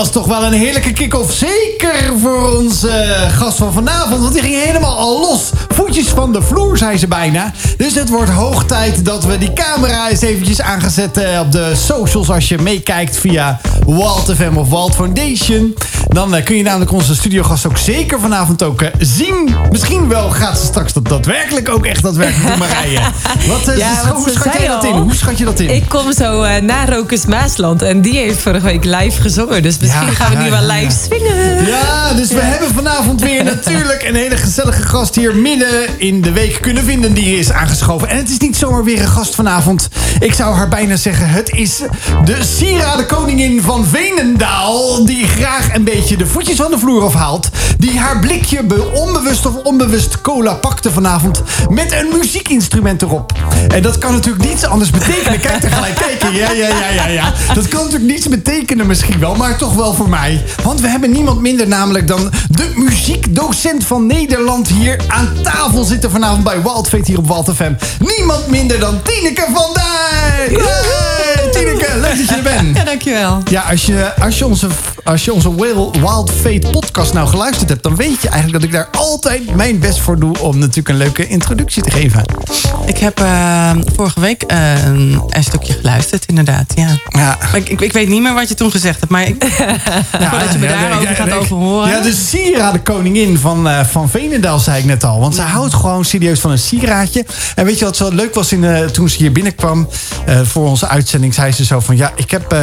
was toch wel een heerlijke kick-off. Zeker voor onze eh, gast van vanavond. Want die ging helemaal al los. Voetjes van de vloer, zei ze bijna. Dus het wordt hoog tijd dat we die camera eens eventjes aangezet uh, op de socials. Als je meekijkt via Walt FM of Walt Foundation. Dan uh, kun je namelijk onze studiogast ook zeker vanavond ook zien. Misschien wel gaat ze straks dat daadwerkelijk ook echt daadwerkelijk doen, Marije. Wat, ja, wat hoe schat je dat in? Hoe schat je dat in? Ik kom zo naar Rokus Maasland. En die heeft vorige week live gezongen. Dus Misschien gaan we nu wel live swingen. Ja, dus we hebben vanavond weer natuurlijk een hele gezellige gast hier midden in de week kunnen vinden die is aangeschoven. En het is niet zomaar weer een gast vanavond. Ik zou haar bijna zeggen, het is de sieradenkoningin van Venendaal. Die graag een beetje de voetjes van de vloer afhaalt. Die haar blikje onbewust of onbewust cola pakte vanavond met een muziekinstrument erop. En dat kan natuurlijk niets anders betekenen. Kijk er gelijk kijken. Ja, ja, ja, ja, ja. Dat kan natuurlijk niets betekenen misschien wel, maar toch wel voor mij. Want we hebben niemand minder namelijk dan de muziekdocent van Nederland hier aan tafel zitten vanavond bij Wildfeet hier op Walt FM. Niemand minder dan Tineke van Dijk. Hey, Tineke, leuk dat je er bent. Ja, dankjewel. Ja, als je, als je onze, als je onze Wild Fate podcast nou geluisterd hebt... dan weet je eigenlijk dat ik daar altijd mijn best voor doe... om natuurlijk een leuke introductie te geven. Ik heb uh, vorige week uh, een, een, stukje geluisterd, inderdaad. Ja. ja. Ik, ik, ik, weet niet meer wat je toen gezegd hebt, maar... Ik, ja, voordat je me ja, daarover gaat over horen. Ja, de sieradenkoningin van, uh, van Veenendaal, zei ik net al. Want zij houdt gewoon serieus van een sieraadje. En weet je wat zo leuk was in, toen ze hier binnenkwam... voor onze uitzending, zei ze zo van... ja, ik heb...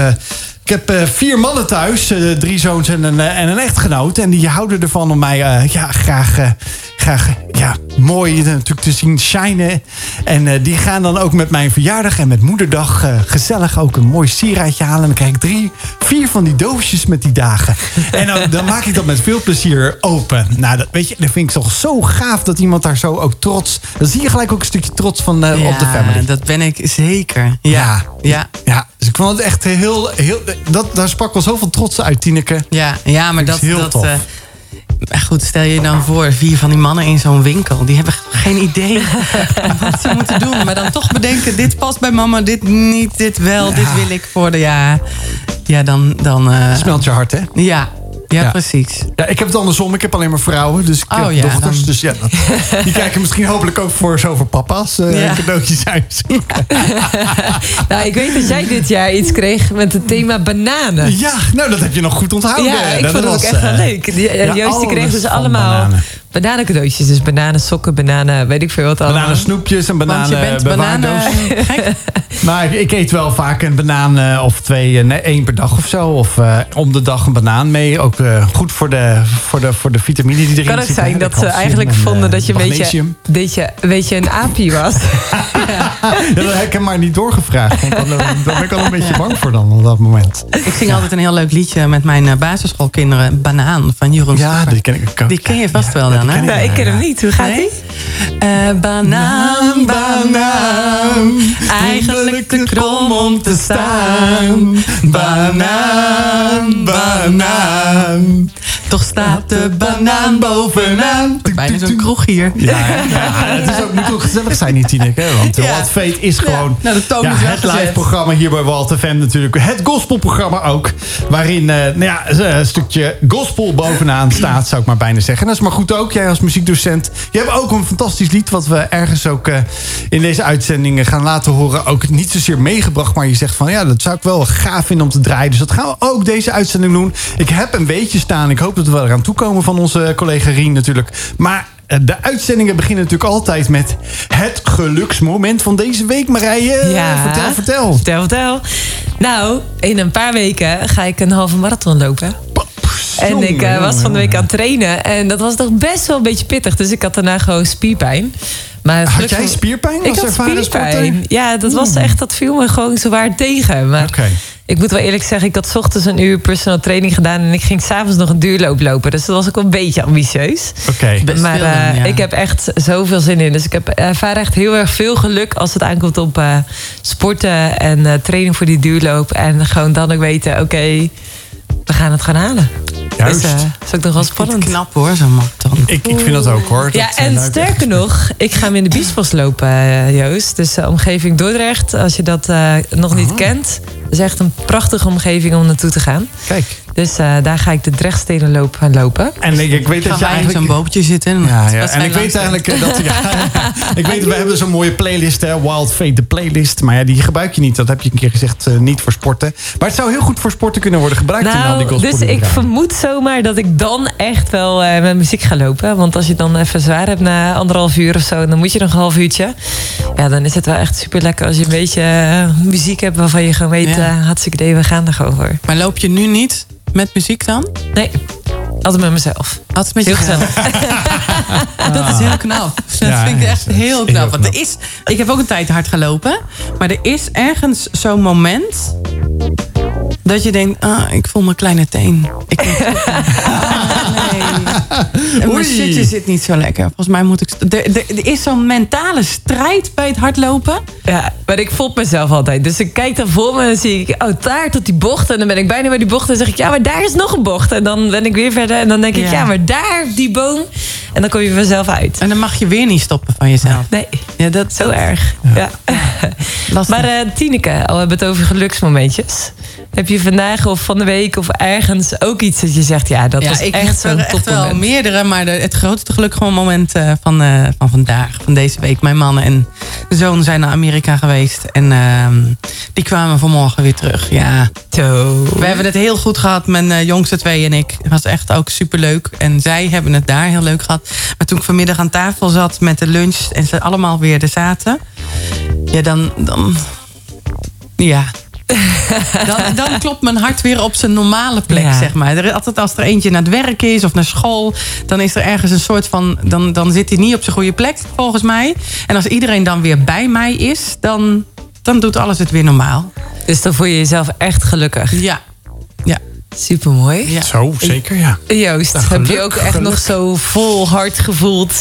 Ik heb uh, vier mannen thuis, uh, drie zoons en een, uh, en een echtgenoot. En die houden ervan om mij ja, graag, graag ja, mooi natuurlijk te zien shinen. En die gaan dan ook met mijn verjaardag en met moederdag gezellig ook een mooi sieraadje halen. En dan krijg ik drie, vier van die doosjes met die dagen. en dan, dan, maak ik dat met veel plezier open. Nou, dat, weet je, dat vind ik toch zo gaaf dat iemand daar zo ook trots... Dan zie je gelijk ook een stukje trots van ja, op de family. dat ben ik zeker. Ja, ja. ja. ja. Dus ik vond het echt heel... heel dat, daar sprak wel zoveel trots uit, Tineke. Ja, ja maar dat... Heel dat, tof. Uh, goed, stel je dan voor, vier van die mannen in zo'n winkel. Die hebben geen idee wat ze moeten doen. Maar dan toch bedenken, dit past bij mama, dit niet, dit wel, ja. dit wil ik voor de... Ja, ja dan... dan uh, Smelt je hart, hè? Ja, ja, precies. Ja, ik heb het andersom. Ik heb alleen maar vrouwen. Dus ik oh, heb dochters. Dan... Dus ja, dat, die kijken misschien hopelijk ook voor zoveel papa's uh, cadeautjes uitzoeken. nou, ik weet dat jij dit jaar iets kreeg met het thema bananen. Ja, nou dat heb je nog goed onthouden. Ja, ik dat vond het ook echt wel leuk. Die, Joost die kreeg dus allemaal bananen. Bananencadeautjes. Dus bananen, sokken, bananen, weet ik veel wat allemaal. Bananen snoepjes en bananen Want je bent bananen... Maar ik, ik, eet wel vaak een banaan uh, of twee, nee, één per dag of zo. Of uh, om de dag een banaan mee. Ook uh, goed voor de, voor, de, voor de vitamine die erin kan het zit. zijn dat ze eigenlijk en, vonden dat je een beetje, beetje, beetje een aapje was? ja. ja, dat heb ik hem maar niet doorgevraagd. Daar ben ik al een beetje bang voor dan op dat moment. Ik zing altijd een heel leuk liedje met mijn basisschoolkinderen. Banaan van Jeroen Ja, die ken ik ook. Die ken je vast wel dan, hè? Nou, ik ken hem niet. Hoe gaat die? banaan, banaan. Eigenlijk te krom om te staan. Banaan, banaan. Toch staat de banaan bovenaan. Bijna zo'n kroeg hier. Ja, ja, het is ook, moet ook gezellig zijn hier, Tineke. Hè? Want ja. Walt Fate is gewoon ja, nou, de ja, het live programma hier bij Walt FM natuurlijk. Het gospelprogramma ook. Waarin uh, nou ja, een stukje gospel bovenaan staat, zou ik maar bijna zeggen. En dat is maar goed ook. Jij als muziekdocent. Je hebt ook een fantastisch lied wat we ergens ook uh, in deze uitzendingen gaan laten horen. Ook niet zozeer meegebracht, maar je zegt van ja, dat zou ik wel gaaf vinden om te draaien. Dus dat gaan we ook deze uitzending doen. Ik heb een beetje staan. Ik hoop dat we eraan toekomen van onze collega Rien natuurlijk. Maar de uitzendingen beginnen natuurlijk altijd met het geluksmoment van deze week, Marije. Ja. Vertel, vertel. Vertel, vertel. Nou, in een paar weken ga ik een halve marathon lopen. En ik uh, was van de week aan het trainen. En dat was toch best wel een beetje pittig. Dus ik had daarna gewoon spierpijn. Maar had jij spierpijn? Ik had spierpijn. Ja, dat was echt, dat viel me gewoon zwaar tegen. Maar okay. Ik moet wel eerlijk zeggen, ik had ochtends een uur personal training gedaan. En ik ging s'avonds nog een duurloop lopen. Dus dat was ook wel een beetje ambitieus. Oké. Okay. Maar uh, ja. ik heb echt zoveel zin in. Dus ik heb, ervaar echt heel erg veel geluk als het aankomt op uh, sporten en uh, training voor die duurloop. En gewoon dan ook weten, oké, okay, we gaan het gaan halen. Juist. Dus, uh, is ook nog wel spannend. knap hoor, zo'n marathon. Ik, ik vind dat ook hoor. Dat ja, en sterker nog, ik ga hem in de Biesbos lopen, uh, Joost. Dus uh, omgeving Dordrecht, als je dat uh, nog niet oh. kent. Is echt een prachtige omgeving om naartoe te gaan. Kijk. Dus eh, daar ga ik de Drechtstenenloop gaan lopen. En ik, ik weet dat in eigenlijk... zo'n bootje zitten. Ja, ja. Dat En ik weet eigenlijk eh, dat... Ja, ik weet, we hebben zo'n mooie playlist, hè, Wild Fate, de playlist. Maar ja, die gebruik je niet. Dat heb je een keer gezegd, eh, niet voor sporten. Maar het zou heel goed voor sporten kunnen worden gebruikt in al die Nou, dus ik vermoed zomaar dat ik dan echt wel eh, met muziek ga lopen. Want als je dan even zwaar hebt na anderhalf uur of zo... dan moet je nog een half uurtje. Ja, dan is het wel echt super lekker als je een beetje eh, muziek hebt... waarvan je gewoon weet, Ja. eh hartstikke idee, we gaan er gewoon voor. Maar loop je nu niet met muziek dan? Nee, altijd met mezelf. Altijd met Heel jezelf. Dat is heel knap. Dat Ja, vind ik echt heel heel knap. Want er is, ik heb ook een tijd hard gelopen. Maar er is ergens zo'n moment... dat je denkt, ah, ik voel mijn kleine teen. Ik ah, nee. En mijn shitje zit niet zo lekker. Volgens mij moet ik... Er, er, er is zo'n mentale strijd bij het hardlopen. Ja, maar ik volg mezelf altijd. Dus ik kijk dan voor me en dan zie ik, oh, daar tot die bocht. En dan ben ik bijna bij die bocht. En dan zeg ik, ja, maar daar is nog een bocht. En dan ben ik weer verder. En dan denk ik, Ja. ja, maar daar, die boom. En dan kom je vanzelf uit. En dan mag je weer niet stoppen van jezelf. Nee, Ja, dat zo erg. Ja. Maar eh Tineke, al hebben we het over geluksmomentjes. Heb je vandaag of van de week of ergens ook iets dat je zegt... ja, dat was ik echt heb zo'n echt wel meerdere, maar de, het grootste gelukkige moment eh, van, eh, van vandaag, van deze week. Mijn man en zoon zijn naar Amerika geweest en ehm, die kwamen vanmorgen weer terug. Ja, Zo. we hebben het heel goed gehad, mijn eh, jongste twee en ik. Het was echt ook superleuk en zij hebben het daar heel leuk gehad. Maar toen ik vanmiddag aan tafel zat met de lunch en ze allemaal weer er zaten, ja, dan, dan ja. Dan, dan klopt mijn hart weer op zijn normale plek, Ja. zeg maar. Er, is altijd als er eentje naar het werk is of naar school... dan is er ergens een soort van... dan, dan zit hij niet op zijn goede plek, volgens mij. En als iedereen dan weer bij mij is... dan, dan doet alles het weer normaal. Dus dan voel je jezelf echt gelukkig. Ja, Supermooi. ja. Zo, zeker ja. Joost, Nou, heb je ook echt geluk. nog zo vol hart gevoeld?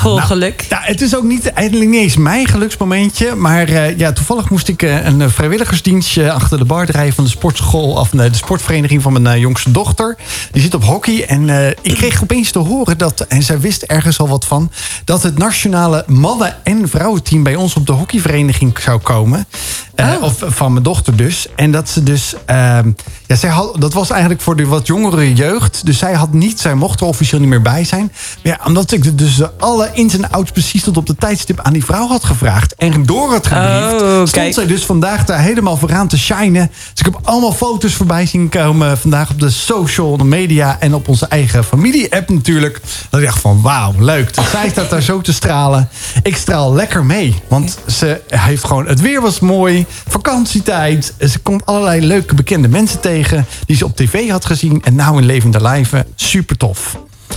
Vol Nou, geluk? Ja, het is ook niet, eigenlijk niet eens mijn geluksmomentje. Maar eh, ja, toevallig moest ik eh, een eh, vrijwilligersdienstje achter de bar draaien van de sportschool. Of de sportvereniging van mijn jongste dochter. Die zit op hockey. En eh, ik kreeg opeens te horen dat, en zij wist ergens al wat van, dat het nationale mannen- en vrouwenteam bij ons op de hockeyvereniging zou komen. Eh, Oh. Of van mijn dochter dus. En dat ze dus. ehm, ja, zij had, dat was eigenlijk voor de wat jongere jeugd. Dus zij had niet, zij mocht er officieel niet meer bij zijn. Maar ja, omdat ik dus alle ins en outs precies tot op de tijdstip aan die vrouw had gevraagd. En door het gebriefd. Oh, stond kijk. zij dus vandaag daar helemaal vooraan te shinen. Dus ik heb allemaal foto's voorbij zien komen. Vandaag op de social media en op onze eigen familie-app natuurlijk. Dat ik dacht van wauw, leuk. Dus zij staat daar zo te stralen. Ik straal lekker mee. Want ze heeft gewoon, het weer was mooi. Vakantietijd. Ze komt allerlei leuke bekende mensen tegen. Die ze op tv had gezien. En nou in levende lijven. Super tof.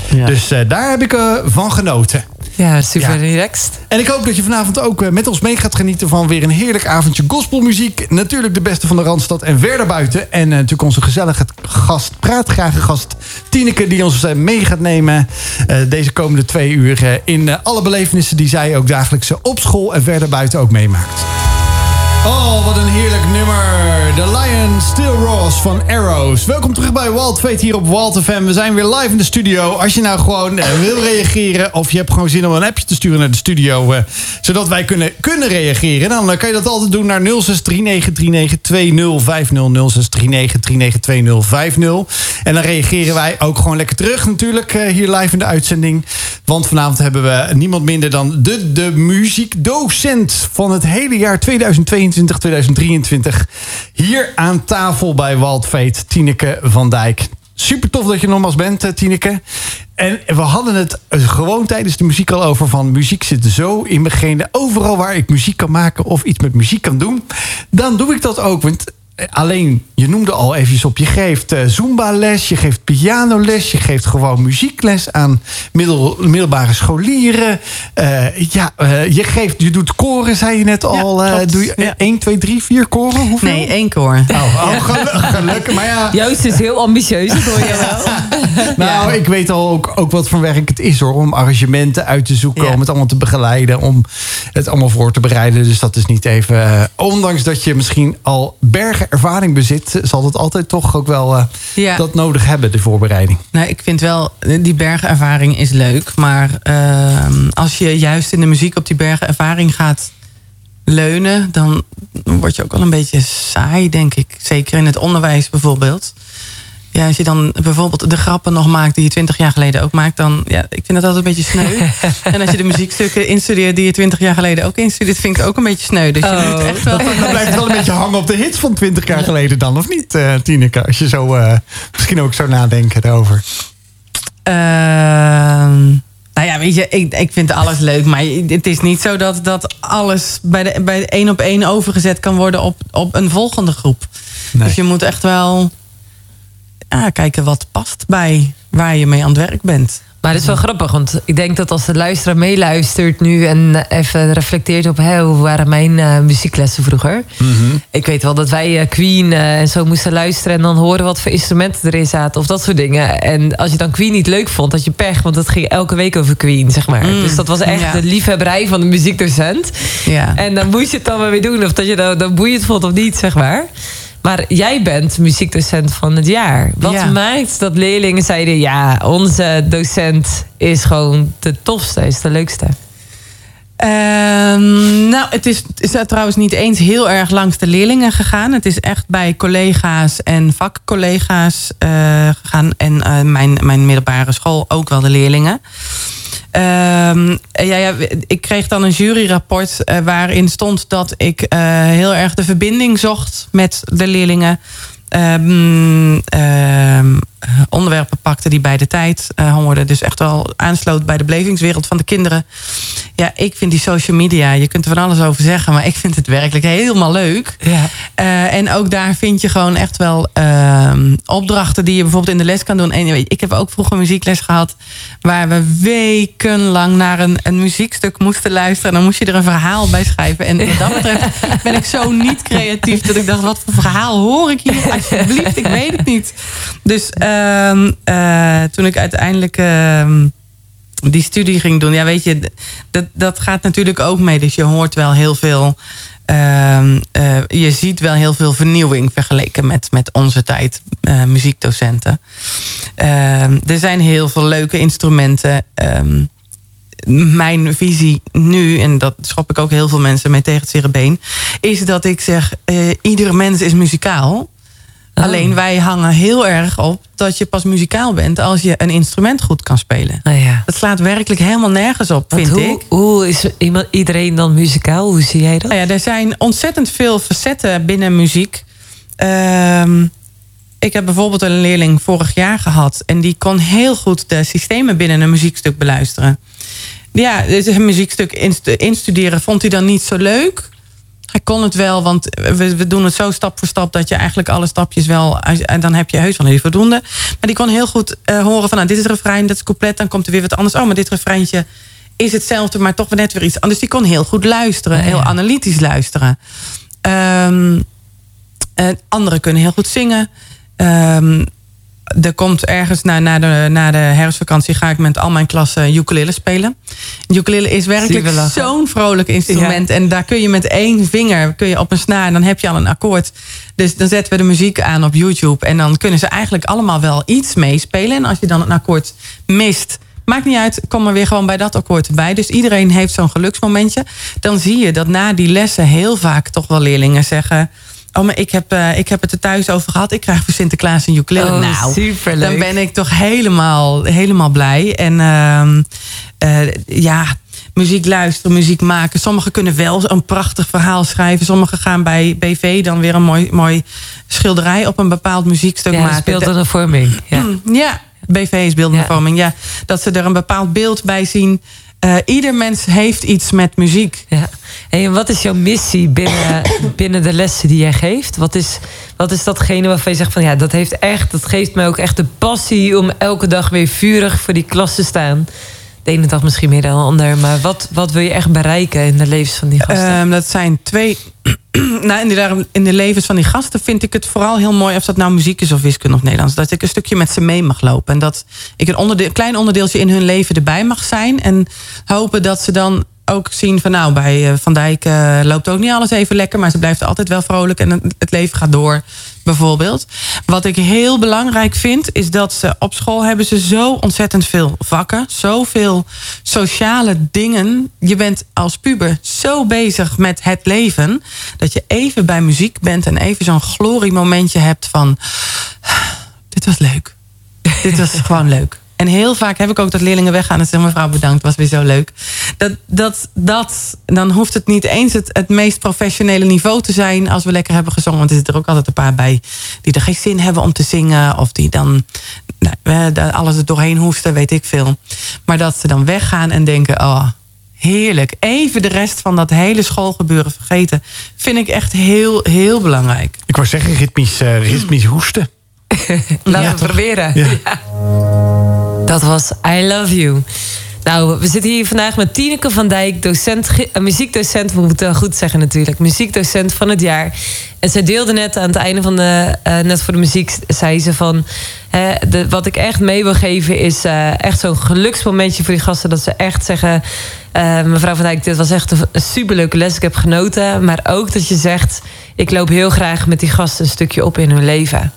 Ja. Dus eh, daar heb ik eh, van genoten. Ja, super Ja. relaxed. En ik hoop dat je vanavond ook eh, met ons mee gaat genieten van weer een heerlijk avondje gospelmuziek. Natuurlijk de beste van de Randstad en ver daarbuiten. En natuurlijk onze gezellige gast, praatgrage gast Tineke, die ons mee gaat nemen deze komende twee uur in alle belevenissen die zij ook dagelijks op school en verder buiten ook meemaakt. Oh, wat een heerlijk nummer. The Lion Still Roars van Arrows. Welkom terug bij Wild Fate hier op Wild FM. We zijn weer live in de studio. Als je nou gewoon eh, wil reageren... of je hebt gewoon zin om een appje te sturen naar de studio... eh, zodat wij kunnen, kunnen reageren... dan eh, kan je dat altijd doen naar 0639392050. 0639392050. En dan reageren wij ook gewoon lekker terug natuurlijk... hier live in de uitzending. Want vanavond hebben we niemand minder dan de, de muziekdocent... van het hele jaar 2022, 2023... hier aan tafel bij Fate, Tineke van Dijk. Super tof dat je nogmaals bent, eh, Tineke. En we hadden het gewoon tijdens de muziek al over van... muziek zit zo in mijn genen. Overal waar ik muziek kan maken of iets met muziek kan doen... dan doe ik dat ook. Want alleen, je noemde al eventjes op... je geeft eh, Zumba-les, je geeft pianoles... je geeft gewoon muziekles aan middel, middelbare scholieren. Eh, ja, eh, je, geeft, je doet koren, zei je net al. Eh, doe je Ja. 1, 2, 3, 4 koren? Hoeveel? Nee, één koor. Oh, oh gelukkig, gelukkig. Maar ja, Joost is heel ambitieus, dat hoor je wel. nou, ik weet al ook, ook wat voor werk het is hoor. Om arrangementen uit te zoeken, Ja. om het allemaal te begeleiden, om het allemaal voor te bereiden. Dus dat is niet even. ondanks dat je misschien al bergen ervaring bezit, zal het altijd toch ook wel eh, Ja. dat nodig hebben, de voorbereiding. Nou, ik vind wel, die bergervaring is leuk. Maar ehm, als je juist in de muziek op die bergervaring gaat leunen, dan word je ook wel een beetje saai, denk ik. Zeker in het onderwijs bijvoorbeeld. Ja, als je dan bijvoorbeeld de grappen nog maakt die je twintig jaar geleden ook maakt, dan ja, ik vind dat altijd een beetje sneu. en als je de muziekstukken instudeert die je twintig jaar geleden ook instudeert, vind ik het ook een beetje sneu. Dus je Oh. moet echt wel. Dan blijft het wel een beetje hangen op de hits van 20 jaar geleden dan, of niet, eh Tineke? Als je zo eh, misschien ook zou nadenken daarover. Ehm, nou ja, weet je, ik, ik vind alles leuk. Maar het is niet zo dat, dat alles bij de, bij de één op één overgezet kan worden op, op een volgende groep. Nee. Dus je moet echt wel ja, kijken wat past bij waar je mee aan het werk bent. Maar het is wel grappig, want ik denk dat als de luisteraar meeluistert nu en even reflecteert op hè, hoe waren mijn eh, muzieklessen vroeger. Ik weet wel dat wij eh, Queen eh, en zo moesten luisteren en dan horen wat voor instrumenten erin zaten of dat soort dingen. En als je dan Queen niet leuk vond, had je pech, want het ging elke week over Queen, zeg maar. Mm, dus dat was echt ja. de liefhebberij van de muziekdocent. Ja. En dan moest je het dan maar weer doen, of dat je dan, dan boeiend vond of niet, zeg maar. Maar jij bent muziekdocent van het jaar. Wat Ja. maakt dat leerlingen zeiden... ja, onze docent is gewoon de tofste, is de leukste? Ehm, nou, het is, is trouwens niet eens heel erg langs de leerlingen gegaan. Het is echt bij collega's en vakcollega's eh, gegaan. En eh, mijn, mijn middelbare school ook wel de leerlingen. Ehm, ja, ja, ik kreeg dan een juryrapport eh, waarin stond dat ik eh, heel erg de verbinding zocht met de leerlingen. Ehm, ehm, onderwerpen pakte die bij de tijd eh, hoorden. Dus echt wel aansloot bij de belevingswereld van de kinderen. Ja, ik vind die social media, je kunt er van alles over zeggen, maar ik vind het werkelijk helemaal leuk. Ja. Eh, en ook daar vind je gewoon echt wel ehm, opdrachten die je bijvoorbeeld in de les kan doen. En ik heb ook vroeger muziekles gehad waar we wekenlang naar een, een muziekstuk moesten luisteren. En dan moest je er een verhaal bij schrijven. En wat dat betreft ben ik zo niet creatief dat ik dacht, wat voor verhaal hoor ik hier? Alsjeblieft, ik weet het niet. Dus eh, toen ik uiteindelijk ehm, die studie ging doen, ja, weet je, dat, dat gaat natuurlijk ook mee. Dus je hoort wel heel veel. ehm, eh, je ziet wel heel veel vernieuwing vergeleken met, met onze tijd, eh, muziekdocenten. Er zijn heel veel leuke instrumenten. Mijn visie nu, en dat schop ik ook heel veel mensen mee tegen het zere been, is dat ik zeg: eh, iedere mens is muzikaal. Oh. Alleen wij hangen heel erg op dat je pas muzikaal bent als je een instrument goed kan spelen. Nou ja. Dat slaat werkelijk helemaal nergens op, Want vind hoe, ik. hoe is iemand, iedereen dan muzikaal? Hoe zie jij dat? Nou ja, er zijn ontzettend veel facetten binnen muziek. Ehm, ik heb bijvoorbeeld een leerling vorig jaar gehad. En die kon heel goed de systemen binnen een muziekstuk beluisteren. Ja, dus een muziekstuk instu- instuderen vond hij dan niet zo leuk. Hij kon het wel, want we, we doen het zo stap voor stap... dat je eigenlijk alle stapjes wel... en dan heb je heus wel die voldoende. Maar die kon heel goed eh, horen van... Nou, dit is het refrein, dat is couplet, dan komt er weer wat anders. Oh, maar dit refreintje is hetzelfde, maar toch net weer iets anders. Die kon heel goed luisteren, heel analytisch luisteren. Ehm, en anderen kunnen heel goed zingen. Ehm, er komt ergens na, na, de, na de herfstvakantie ga ik met al mijn klassen ukulele spelen. Ukulele is werkelijk zo'n vrolijk instrument. En daar kun je met één vinger kun je op een snaar en dan heb je al een akkoord. Dus dan zetten we de muziek aan op YouTube. En dan kunnen ze eigenlijk allemaal wel iets meespelen. En als je dan een akkoord mist, maakt niet uit, kom er weer gewoon bij dat akkoord erbij. Dus iedereen heeft zo'n geluksmomentje. Dan zie je dat na die lessen heel vaak toch wel leerlingen zeggen. Oh, maar ik heb, eh, ik heb het er thuis over gehad. Ik krijg voor Sinterklaas een ukulele. Oh, nou, superleuk. dan ben ik toch helemaal, helemaal blij. En ehm, eh, ja, muziek luisteren, muziek maken. Sommigen kunnen wel een prachtig verhaal schrijven. Sommigen gaan bij BV dan weer een mooi, mooi schilderij op een bepaald muziekstuk Ja, maken. speelt dan een vorming. Ja. Ja, BV is beeldende Ja. vorming. Ja, dat ze er een bepaald beeld bij zien. Eh, ieder mens heeft iets met muziek. Ja. En wat is jouw missie binnen, binnen de lessen die jij geeft? Wat is, wat is datgene waarvan je zegt van ja, dat heeft echt, dat geeft mij ook echt de passie om elke dag weer vurig voor die klas te staan. De ene dag misschien meer dan de ander, maar wat, wat wil je echt bereiken in de levens van die gasten? Ehm, dat zijn twee. nou, in, de, in de levens van die gasten vind ik het vooral heel mooi. of dat nou muziek is of wiskunde of Nederlands. dat ik een stukje met ze mee mag lopen. En dat ik een onderdeel, klein onderdeeltje in hun leven erbij mag zijn. En hopen dat ze dan ook zien van nou, bij eh, Van Dijk eh, loopt ook niet alles even lekker. maar ze blijft altijd wel vrolijk en het leven gaat door. Bijvoorbeeld. Wat ik heel belangrijk vind, is dat ze op school hebben ze zo ontzettend veel vakken. Zoveel sociale dingen. Je bent als puber zo bezig met het leven. Dat je even bij muziek bent en even zo'n gloriemomentje hebt van. Dit was leuk. Dit was gewoon leuk. En heel vaak heb ik ook dat leerlingen weggaan en zeggen: mevrouw, bedankt, was weer zo leuk. Dat, dat, dat, dan hoeft het niet eens het, het meest professionele niveau te zijn als we lekker hebben gezongen. Want er zitten er ook altijd een paar bij die er geen zin hebben om te zingen. Of die dan nou, alles er doorheen hoesten, weet ik veel. Maar dat ze dan weggaan en denken: oh, heerlijk. Even de rest van dat hele schoolgebeuren vergeten. Vind ik echt heel, heel belangrijk. Ik wou zeggen, ritmisch, uh, ritmisch hoesten. Laten ja, we proberen. Ja. Dat was I Love You. Nou, we zitten hier vandaag met Tineke van Dijk, docent, uh, muziekdocent, we moeten goed zeggen natuurlijk, muziekdocent van het jaar. En zij deelde net aan het einde van de, uh, net voor de muziek, zei ze van, de, wat ik echt mee wil geven is uh, echt zo'n geluksmomentje voor die gasten, dat ze echt zeggen, mevrouw van Dijk, dit was echt een, een superleuke les, ik heb genoten, maar ook dat je zegt, ik loop heel graag met die gasten een stukje op in hun leven.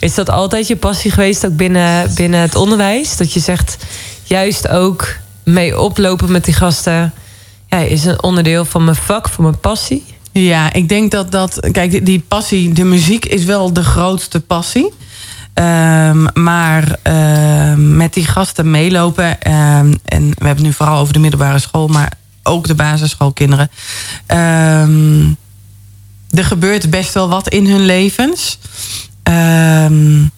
Is dat altijd je passie geweest, ook binnen, binnen het onderwijs? Dat je zegt, juist ook mee oplopen met die gasten... Ja, is een onderdeel van mijn vak, van mijn passie? Ja, ik denk dat dat... Kijk, die passie, de muziek is wel de grootste passie. Um, maar um, met die gasten meelopen... Um, en we hebben nu vooral over de middelbare school... maar ook de basisschoolkinderen... er gebeurt best wel wat in hun levens... Um,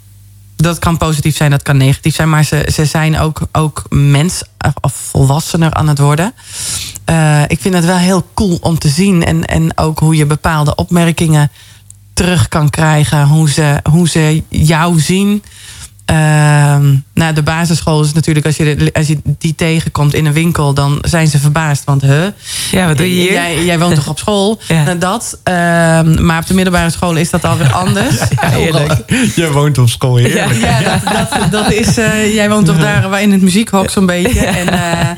dat kan positief zijn, dat kan negatief zijn. Maar ze, ze zijn ook, ook mens of volwassener aan het worden. Uh, ik vind het wel heel cool om te zien. En, en ook hoe je bepaalde opmerkingen terug kan krijgen. Hoe ze, hoe ze jou zien. Uh, nou, de basisschool is natuurlijk, als je, als je die tegenkomt in een winkel, dan zijn ze verbaasd. Want, huh? Ja, wat doe je hier? Jij, jij woont toch op school? ja. Nou, dat. Uh, maar op de middelbare school is dat alweer anders. ja, heerlijk. Jij woont op school, heerlijk. Ja, ja dat, dat, dat, is, uh, jij woont toch daar waar in het muziekhok zo'n beetje. En, uh,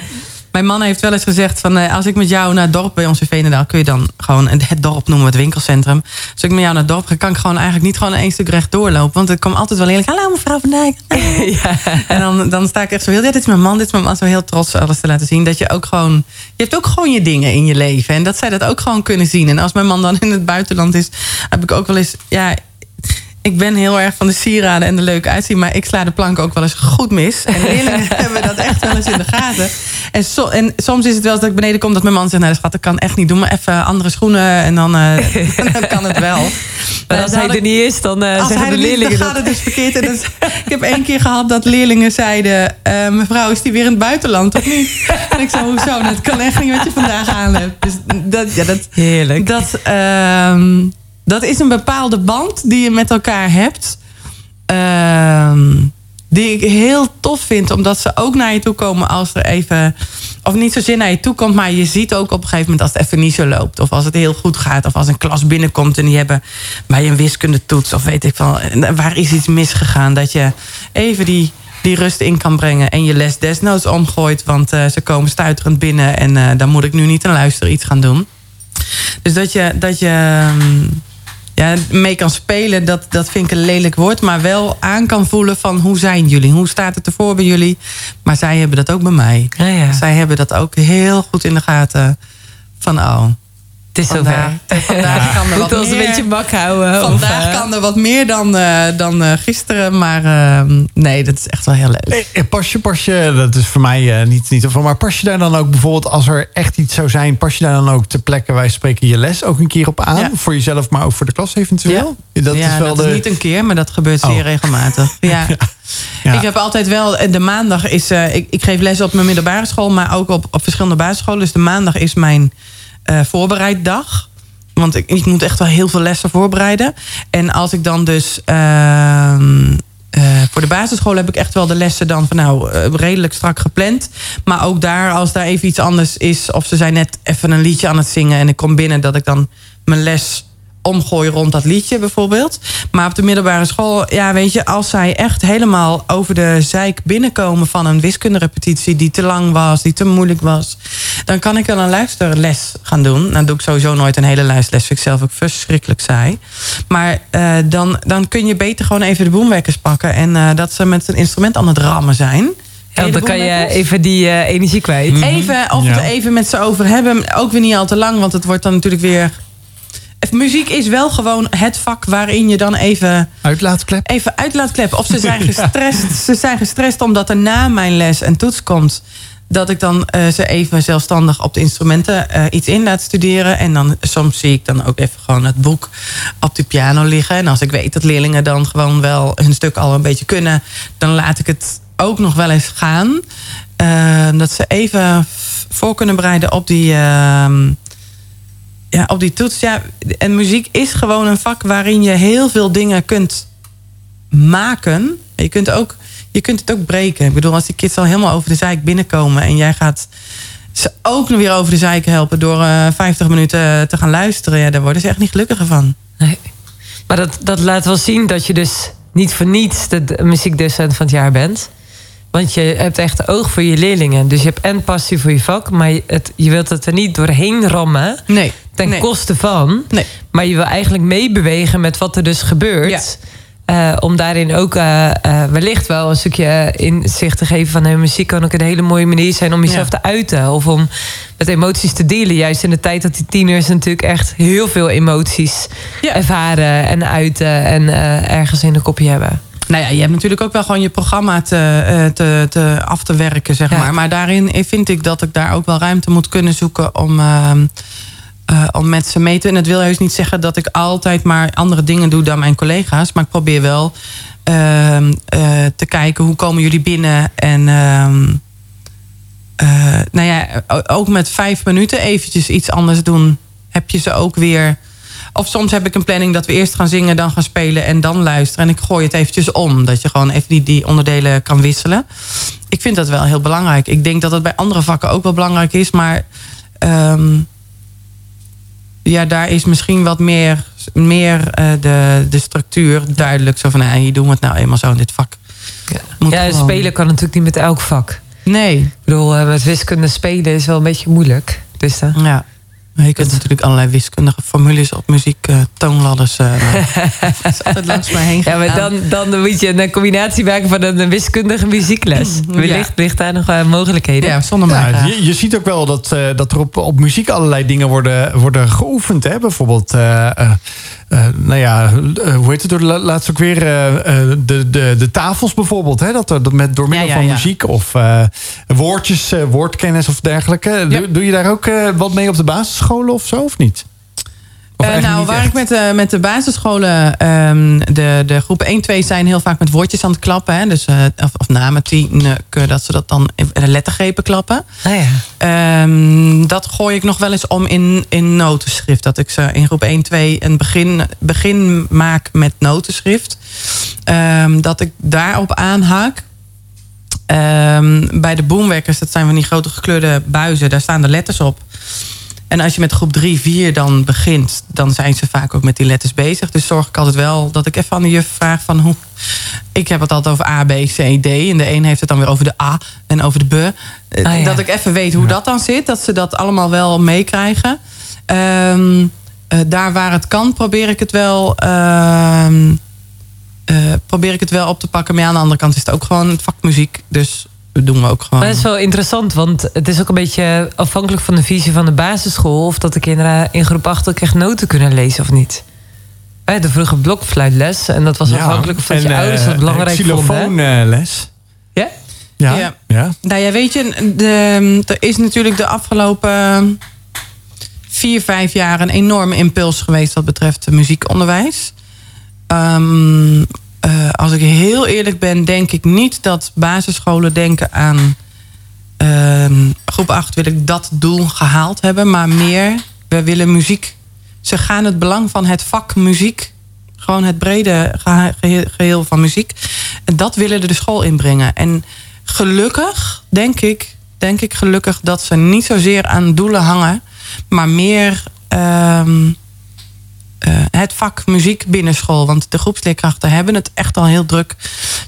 mijn man heeft wel eens gezegd van uh, als ik met jou naar het dorp bij ons in Veenendaal, kun je dan gewoon het dorp noemen, het winkelcentrum. Als ik met jou naar het dorp ga, kan ik gewoon eigenlijk niet gewoon één stuk recht doorlopen. Want ik kom altijd wel eerlijk, hallo mevrouw Van Dijk. Ja. En dan, dan sta ik echt zo heel, ja, dit is mijn man, dit is mijn man, zo heel trots alles te laten zien. Dat je ook gewoon, je hebt ook gewoon je dingen in je leven. En dat zij dat ook gewoon kunnen zien. En als mijn man dan in het buitenland is, heb ik ook wel eens, ja, ik ben heel erg van de sieraden en de leuke uitzien. Maar ik sla de plank ook wel eens goed mis. En leerlingen hebben dat echt wel eens in de gaten. En, so, en soms is het wel eens dat ik beneden kom dat mijn man zegt... nou schat, dat kan echt niet. Doe maar even andere schoenen en dan, uh, dan kan het wel. Maar als hij er niet is, dan uh, zeggen de leerlingen is, dan gaat het dus verkeerd. En ik heb één keer gehad dat leerlingen zeiden... Uh, mevrouw, is die weer in het buitenland of niet? en ik zei, hoezo? Dat kan echt niet wat je vandaag aan hebt. Dus dat, ja, dat, Heerlijk. Dat... Uh, dat is een bepaalde band die je met elkaar hebt. Uh, die ik heel tof vind. Omdat ze ook naar je toe komen als er even... Of niet zozeer naar je toe komt. Maar je ziet ook op een gegeven moment als het even niet zo loopt. Of als het heel goed gaat. Of als een klas binnenkomt en die hebben bij een wiskundetoets. Of weet ik van waar is iets misgegaan. Dat je even die, die rust in kan brengen. En je les desnoods omgooit. Want uh, ze komen stuiterend binnen. En uh, dan moet ik nu niet een luister iets gaan doen. Dus dat je... Dat je um, ja, mee kan spelen, dat, dat vind ik een lelijk woord. Maar wel aan kan voelen van hoe zijn jullie? Hoe staat het ervoor bij jullie? Maar zij hebben dat ook bij mij. Ja, ja. Zij hebben dat ook heel goed in de gaten. Van oh, het is zover. Vandaag kan er wat ons meer, een beetje mak houden. Vandaag of, kan er wat meer dan, uh, dan uh, gisteren. Maar uh, nee, dat is echt wel heel leuk. Hey, pas, je, pas je, dat is voor mij niet, niet van. Maar pas je daar dan ook bijvoorbeeld, als er echt iets zou zijn... pas je daar dan ook ter plekke, wij spreken je les ook een keer op aan? Ja. Voor jezelf, maar ook voor de klas eventueel? Ja, dat, ja, is, wel dat de... is niet een keer, maar dat gebeurt zeer oh. regelmatig. Ja. Ja. Ik heb altijd wel, de maandag is, uh, ik, ik geef les op mijn middelbare school, maar ook op, op verschillende basisscholen. Dus de maandag is mijn uh, voorbereid dag. Want ik, ik, moet echt wel heel veel lessen voorbereiden. En als ik dan dus. Uh, uh, voor de basisschool heb ik echt wel de lessen dan van nou redelijk strak gepland. Maar ook daar, als daar even iets anders is, of ze zijn net even een liedje aan het zingen en ik kom binnen, dat ik dan mijn les omgooi rond dat liedje bijvoorbeeld. Maar op de middelbare school, ja, weet je, als zij echt helemaal over de zeik binnenkomen van een wiskunderepetitie die te lang was, die te moeilijk was, dan kan ik wel een luisterles gaan doen. Dan doe ik sowieso nooit een hele luisterles, vind ik zelf ook verschrikkelijk saai. Maar uh, dan, dan kun je beter gewoon even de boomwekkers pakken en uh, dat ze met een instrument aan het rammen zijn. Ja, dan kan je even die uh, energie kwijt. Even, of ja. het even met ze over hebben. Ook weer niet al te lang, want het wordt dan natuurlijk weer muziek is wel gewoon het vak waarin je dan even... Uitlaatklep? Even uitlaatklep. Of ze zijn gestrest, ze zijn gestrest omdat er na mijn les een toets komt... dat ik dan uh, ze even zelfstandig op de instrumenten uh, iets in laat studeren. En dan soms zie ik dan ook even gewoon het boek op de piano liggen. En als ik weet dat leerlingen dan gewoon wel hun stuk al een beetje kunnen... dan laat ik het ook nog wel eens gaan. Uh, dat ze even voor kunnen bereiden op die ja, op die toets. Ja, en muziek is gewoon een vak waarin je heel veel dingen kunt maken. Je kunt, ook, je kunt het ook breken. Ik bedoel, als die kids al helemaal over de zeik binnenkomen... en jij gaat ze ook nog weer over de zeik helpen... door uh, 50 minuten te gaan luisteren... Ja, daar worden ze echt niet gelukkiger van. Nee. Maar dat, dat laat wel zien dat je dus niet voor niets... de muziekdocent van het jaar bent... Want je hebt echt oog voor je leerlingen. Dus je hebt en passie voor je vak, maar je, het, je wilt het er niet doorheen rammen. Nee. Ten nee. koste van. Nee. Maar je wil eigenlijk meebewegen met wat er dus gebeurt. Ja. Uh, om daarin ook uh, uh, wellicht wel een stukje inzicht te geven van hey, muziek kan ook een hele mooie manier zijn om jezelf ja. te uiten. Of om met emoties te delen. Juist in de tijd dat die tieners natuurlijk echt heel veel emoties ja. ervaren en uiten en ergens in de kopje hebben. Nou ja, je hebt natuurlijk ook wel gewoon je programma te, te, te af te werken, zeg maar. Maar daarin vind ik dat ik daar ook wel ruimte moet kunnen zoeken om, uh, om met ze mee te. En het wil heus niet zeggen dat ik altijd maar andere dingen doe dan mijn collega's. Maar ik probeer wel uh, te kijken hoe komen jullie binnen. En ehm, nou ja, ook met vijf minuten eventjes iets anders doen. Heb je ze ook weer of soms heb ik een planning dat we eerst gaan zingen, dan gaan spelen en dan luisteren. En ik gooi het eventjes om. Dat je gewoon even die, die onderdelen kan wisselen. Ik vind dat wel heel belangrijk. Ik denk dat het bij andere vakken ook wel belangrijk is. Maar um, ja, daar is misschien wat meer, meer uh, de, de structuur duidelijk. Zo van, nou, hier doen we het nou eenmaal zo in dit vak. Ja, ja gewoon... spelen kan natuurlijk niet met elk vak. Nee. Ik bedoel, met wiskunde spelen is wel een beetje moeilijk. Dus dan... Ja. Je kunt natuurlijk allerlei wiskundige formules op muziek, uh, toonladders. Uh, dat is altijd langs mij heen Ja, maar dan, dan moet je een combinatie maken van een wiskundige muziekles. Wellicht ja. ligt daar nog uh, mogelijkheden. Ja, zonder ja, je, je, ziet ook wel dat, uh, dat er op, op muziek allerlei dingen worden, worden geoefend. Hè? Bijvoorbeeld, uh, nou ja, hoe heet het? Door laatst ook weer de, de, de tafels bijvoorbeeld. Hè? Dat, dat met, door middel ja, van muziek of woordjes, woordkennis of dergelijke. Doe, doe je daar ook wat mee op de basis? Scholen of zo, of niet? Of uh, nou, niet waar echt? ik met de, met de basisscholen... Um, de, de groepen 1, 2 zijn heel vaak met woordjes aan het klappen. Hè? Dus, uh, of, of namen, tien, dat ze dat dan in lettergrepen klappen. Oh ja. um, dat gooi ik nog wel eens om in, in notenschrift. Dat ik ze in groep 1, 2 een begin, begin maak met notenschrift. Um, dat ik daarop aanhaak. bij de boomwekkers, dat zijn van die grote gekleurde buizen. Daar staan de letters op. En als je met groep 3, 4 dan begint, dan zijn ze vaak ook met die letters bezig. Dus zorg ik altijd wel dat ik even aan de juf vraag van hoe. Ik heb het altijd over A, B, C, D. En de een heeft het dan weer over de A en over de B. Ah, ja. Dat ik even weet hoe ja. dat dan zit. Dat ze dat allemaal wel meekrijgen. Um, uh, daar waar het kan, probeer ik het wel. Uh, uh, probeer ik het wel op te pakken. Maar aan de andere kant is het ook gewoon vakmuziek. Dus dat doen we ook gewoon. Maar dat is wel interessant, want het is ook een beetje afhankelijk van de visie van de basisschool. of dat de kinderen in groep 8 ook echt noten kunnen lezen of niet. Wij hadden vroeger blokfluitles en dat was ja, afhankelijk van je ouders wat belangrijk vonden. Xylofoonles. Ja? Ja. ja. ja. Nou ja, weet je, de, er is natuurlijk de afgelopen vier, vijf jaar een enorme impuls geweest wat betreft muziekonderwijs. Um, uh, als ik heel eerlijk ben, denk ik niet dat basisscholen denken aan uh, groep 8 wil ik dat doel gehaald hebben, maar meer we willen muziek. Ze gaan het belang van het vak muziek, gewoon het brede geheel van muziek, dat willen de school inbrengen. En gelukkig, denk ik, denk ik gelukkig dat ze niet zozeer aan doelen hangen, maar meer. Uh, het vak muziek binnen school. Want de groepsleerkrachten hebben het echt al heel druk.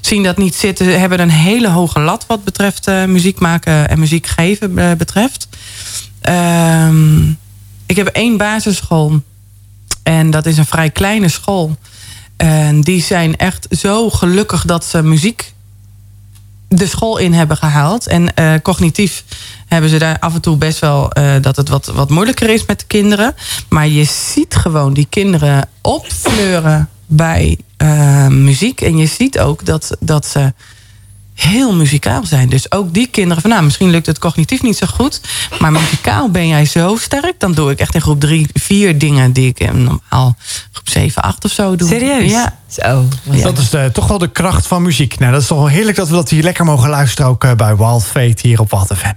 Zien dat niet zitten. Hebben een hele hoge lat wat betreft uh, muziek maken en muziek geven betreft. Ehm, ik heb één basisschool. En dat is een vrij kleine school. En die zijn echt zo gelukkig dat ze muziek de school in hebben gehaald. En uh, cognitief hebben ze daar af en toe best wel uh, dat het wat, wat moeilijker is met de kinderen. Maar je ziet gewoon die kinderen opfleuren bij uh, muziek. En je ziet ook dat, dat ze heel muzikaal zijn. Dus ook die kinderen van nou, misschien lukt het cognitief niet zo goed. Maar muzikaal ben jij zo sterk. Dan doe ik echt in groep drie, vier dingen die ik normaal groep 7, 8 of zo doe. Serieus? Ja. Zo. Dat is de, toch wel de kracht van muziek. Nou, dat is toch wel heerlijk dat we dat hier lekker mogen luisteren. Ook uh, bij Wild Fate hier op Wild FM.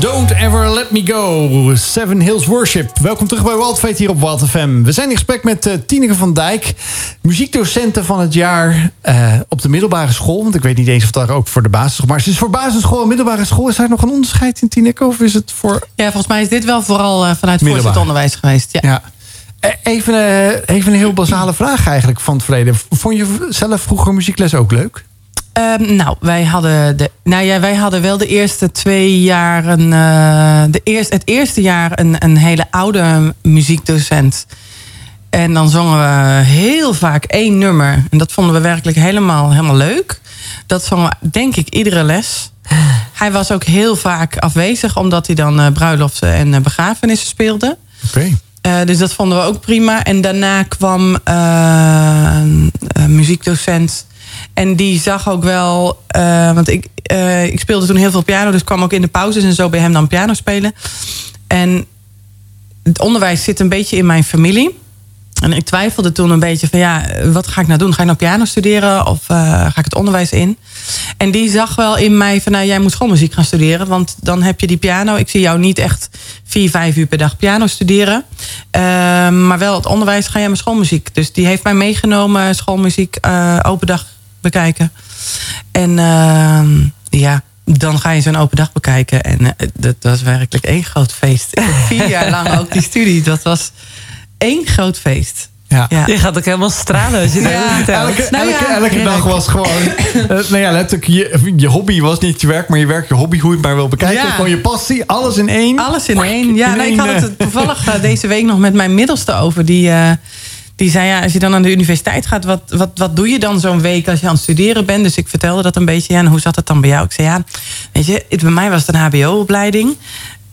Don't ever let me go. Seven Hills Worship. Welkom terug bij Wild Fate hier op Wild FM. We zijn in gesprek met uh, Tineke van Dijk. Muziekdocenten van het jaar uh, op de middelbare school. Want ik weet niet eens of dat ook voor de basisschool... Maar is voor basisschool en middelbare school... is daar nog een onderscheid in, Tineke? Of is het voor... Ja, volgens mij is dit wel vooral vanuit voorzet onderwijs geweest. Ja. ja. Even, uh, even een heel basale vraag eigenlijk van het verleden. Vond je zelf vroeger muziekles ook leuk? Um, nou, wij hadden, de, nou ja, wij hadden wel de eerste twee jaren... Uh, de eerst, het eerste jaar een, een hele oude muziekdocent. En dan zongen we heel vaak één nummer. En dat vonden we werkelijk helemaal, helemaal leuk. Dat zongen we, denk ik, iedere les. Hij was ook heel vaak afwezig... omdat hij dan uh, bruiloften en begrafenissen speelde. Oké. Okay. Uh, dus dat vonden we ook prima. En daarna kwam uh, een muziekdocent. En die zag ook wel... Uh, want ik, ik speelde toen heel veel piano. Dus kwam ook in de pauzes en zo bij hem dan piano spelen. En het onderwijs zit een beetje in mijn familie. En ik twijfelde toen een beetje van ja, wat ga ik nou doen? Ga ik nou piano studeren of uh, ga ik het onderwijs in? En die zag wel in mij van nou, jij moet schoolmuziek gaan studeren. Want dan heb je die piano. Ik zie jou niet echt vier, vijf uur per dag piano studeren. Uh, maar wel het onderwijs ga jij met schoolmuziek. Dus die heeft mij meegenomen, schoolmuziek, uh, open dag bekijken. En ehm, ja, dan ga je zo'n open dag bekijken. En eh, dat was werkelijk één groot feest. Vier jaar lang ook die studie. Dat was één groot feest. Ja. ja. Je gaat ook helemaal stralen als je dat Ja. vertelt. Elke, Nou elke, ja, elke dag was gewoon... eh, nou ja, letterlijk, je, je hobby was niet je werk, maar je werk, je hobby, hoe je het maar wil bekijken. Ja. Gewoon je passie, alles in één. Alles in één. Ja, In nou, ik had het toevallig eh, deze week nog met mijn middelste over. Die, eh, die zei, ja, als je dan aan de universiteit gaat... wat, wat, wat doe je dan zo'n week als je aan het studeren bent? Dus ik vertelde dat een beetje. Ja, en hoe zat het dan bij jou? Ik zei, ja, weet je, het, bij mij was het een hbo-opleiding.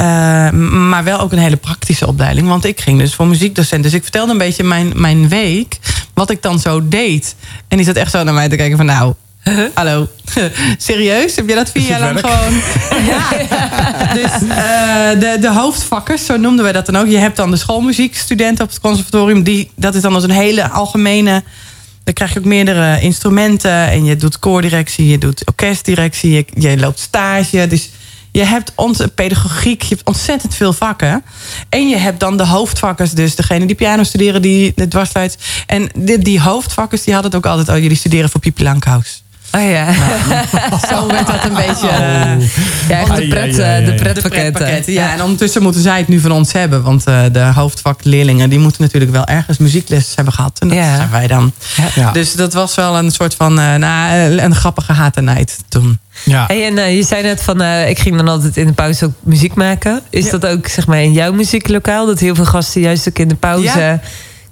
Uh, maar wel ook een hele praktische opleiding. Want ik ging dus voor muziekdocent. Dus ik vertelde een beetje mijn, mijn week. Wat ik dan zo deed. En die zat echt zo naar mij te kijken van nou... Hallo, serieus? Heb je dat vier jaar lang gewoon... Ja. Dus eh, de, de hoofdvakkers, zo noemden we dat dan ook. Je hebt dan de schoolmuziekstudenten op het conservatorium. Die, dat is dan als een hele algemene... Dan krijg je ook meerdere instrumenten. En je doet koordirectie, je doet orkestdirectie. Je, je loopt stage. Dus je hebt ont pedagogiek, je hebt ontzettend veel vakken. En je hebt dan de hoofdvakkers, dus degene die piano studeren, die de dwarsluit. En die, die hoofdvakkers die hadden het ook altijd, oh, jullie studeren voor Pipi Langkous. Oh ja. Zo werd dat een beetje... Oh. eh, Ja, de, pret, eh, de de pretpakketten. Ja, en ondertussen moeten zij het nu van ons hebben. Want eh, de hoofdvakleerlingen die moeten natuurlijk wel ergens muziekles hebben gehad. En dat Ja. zijn wij dan. Ja. Dus dat was wel een soort van eh, nou, een grappige haat en nijd toen. Ja. Hey, en eh, je zei net van, eh, ik ging dan altijd in de pauze ook muziek maken. Is Ja. dat ook zeg maar in jouw muzieklokaal? Dat heel veel gasten juist ook in de pauze Ja.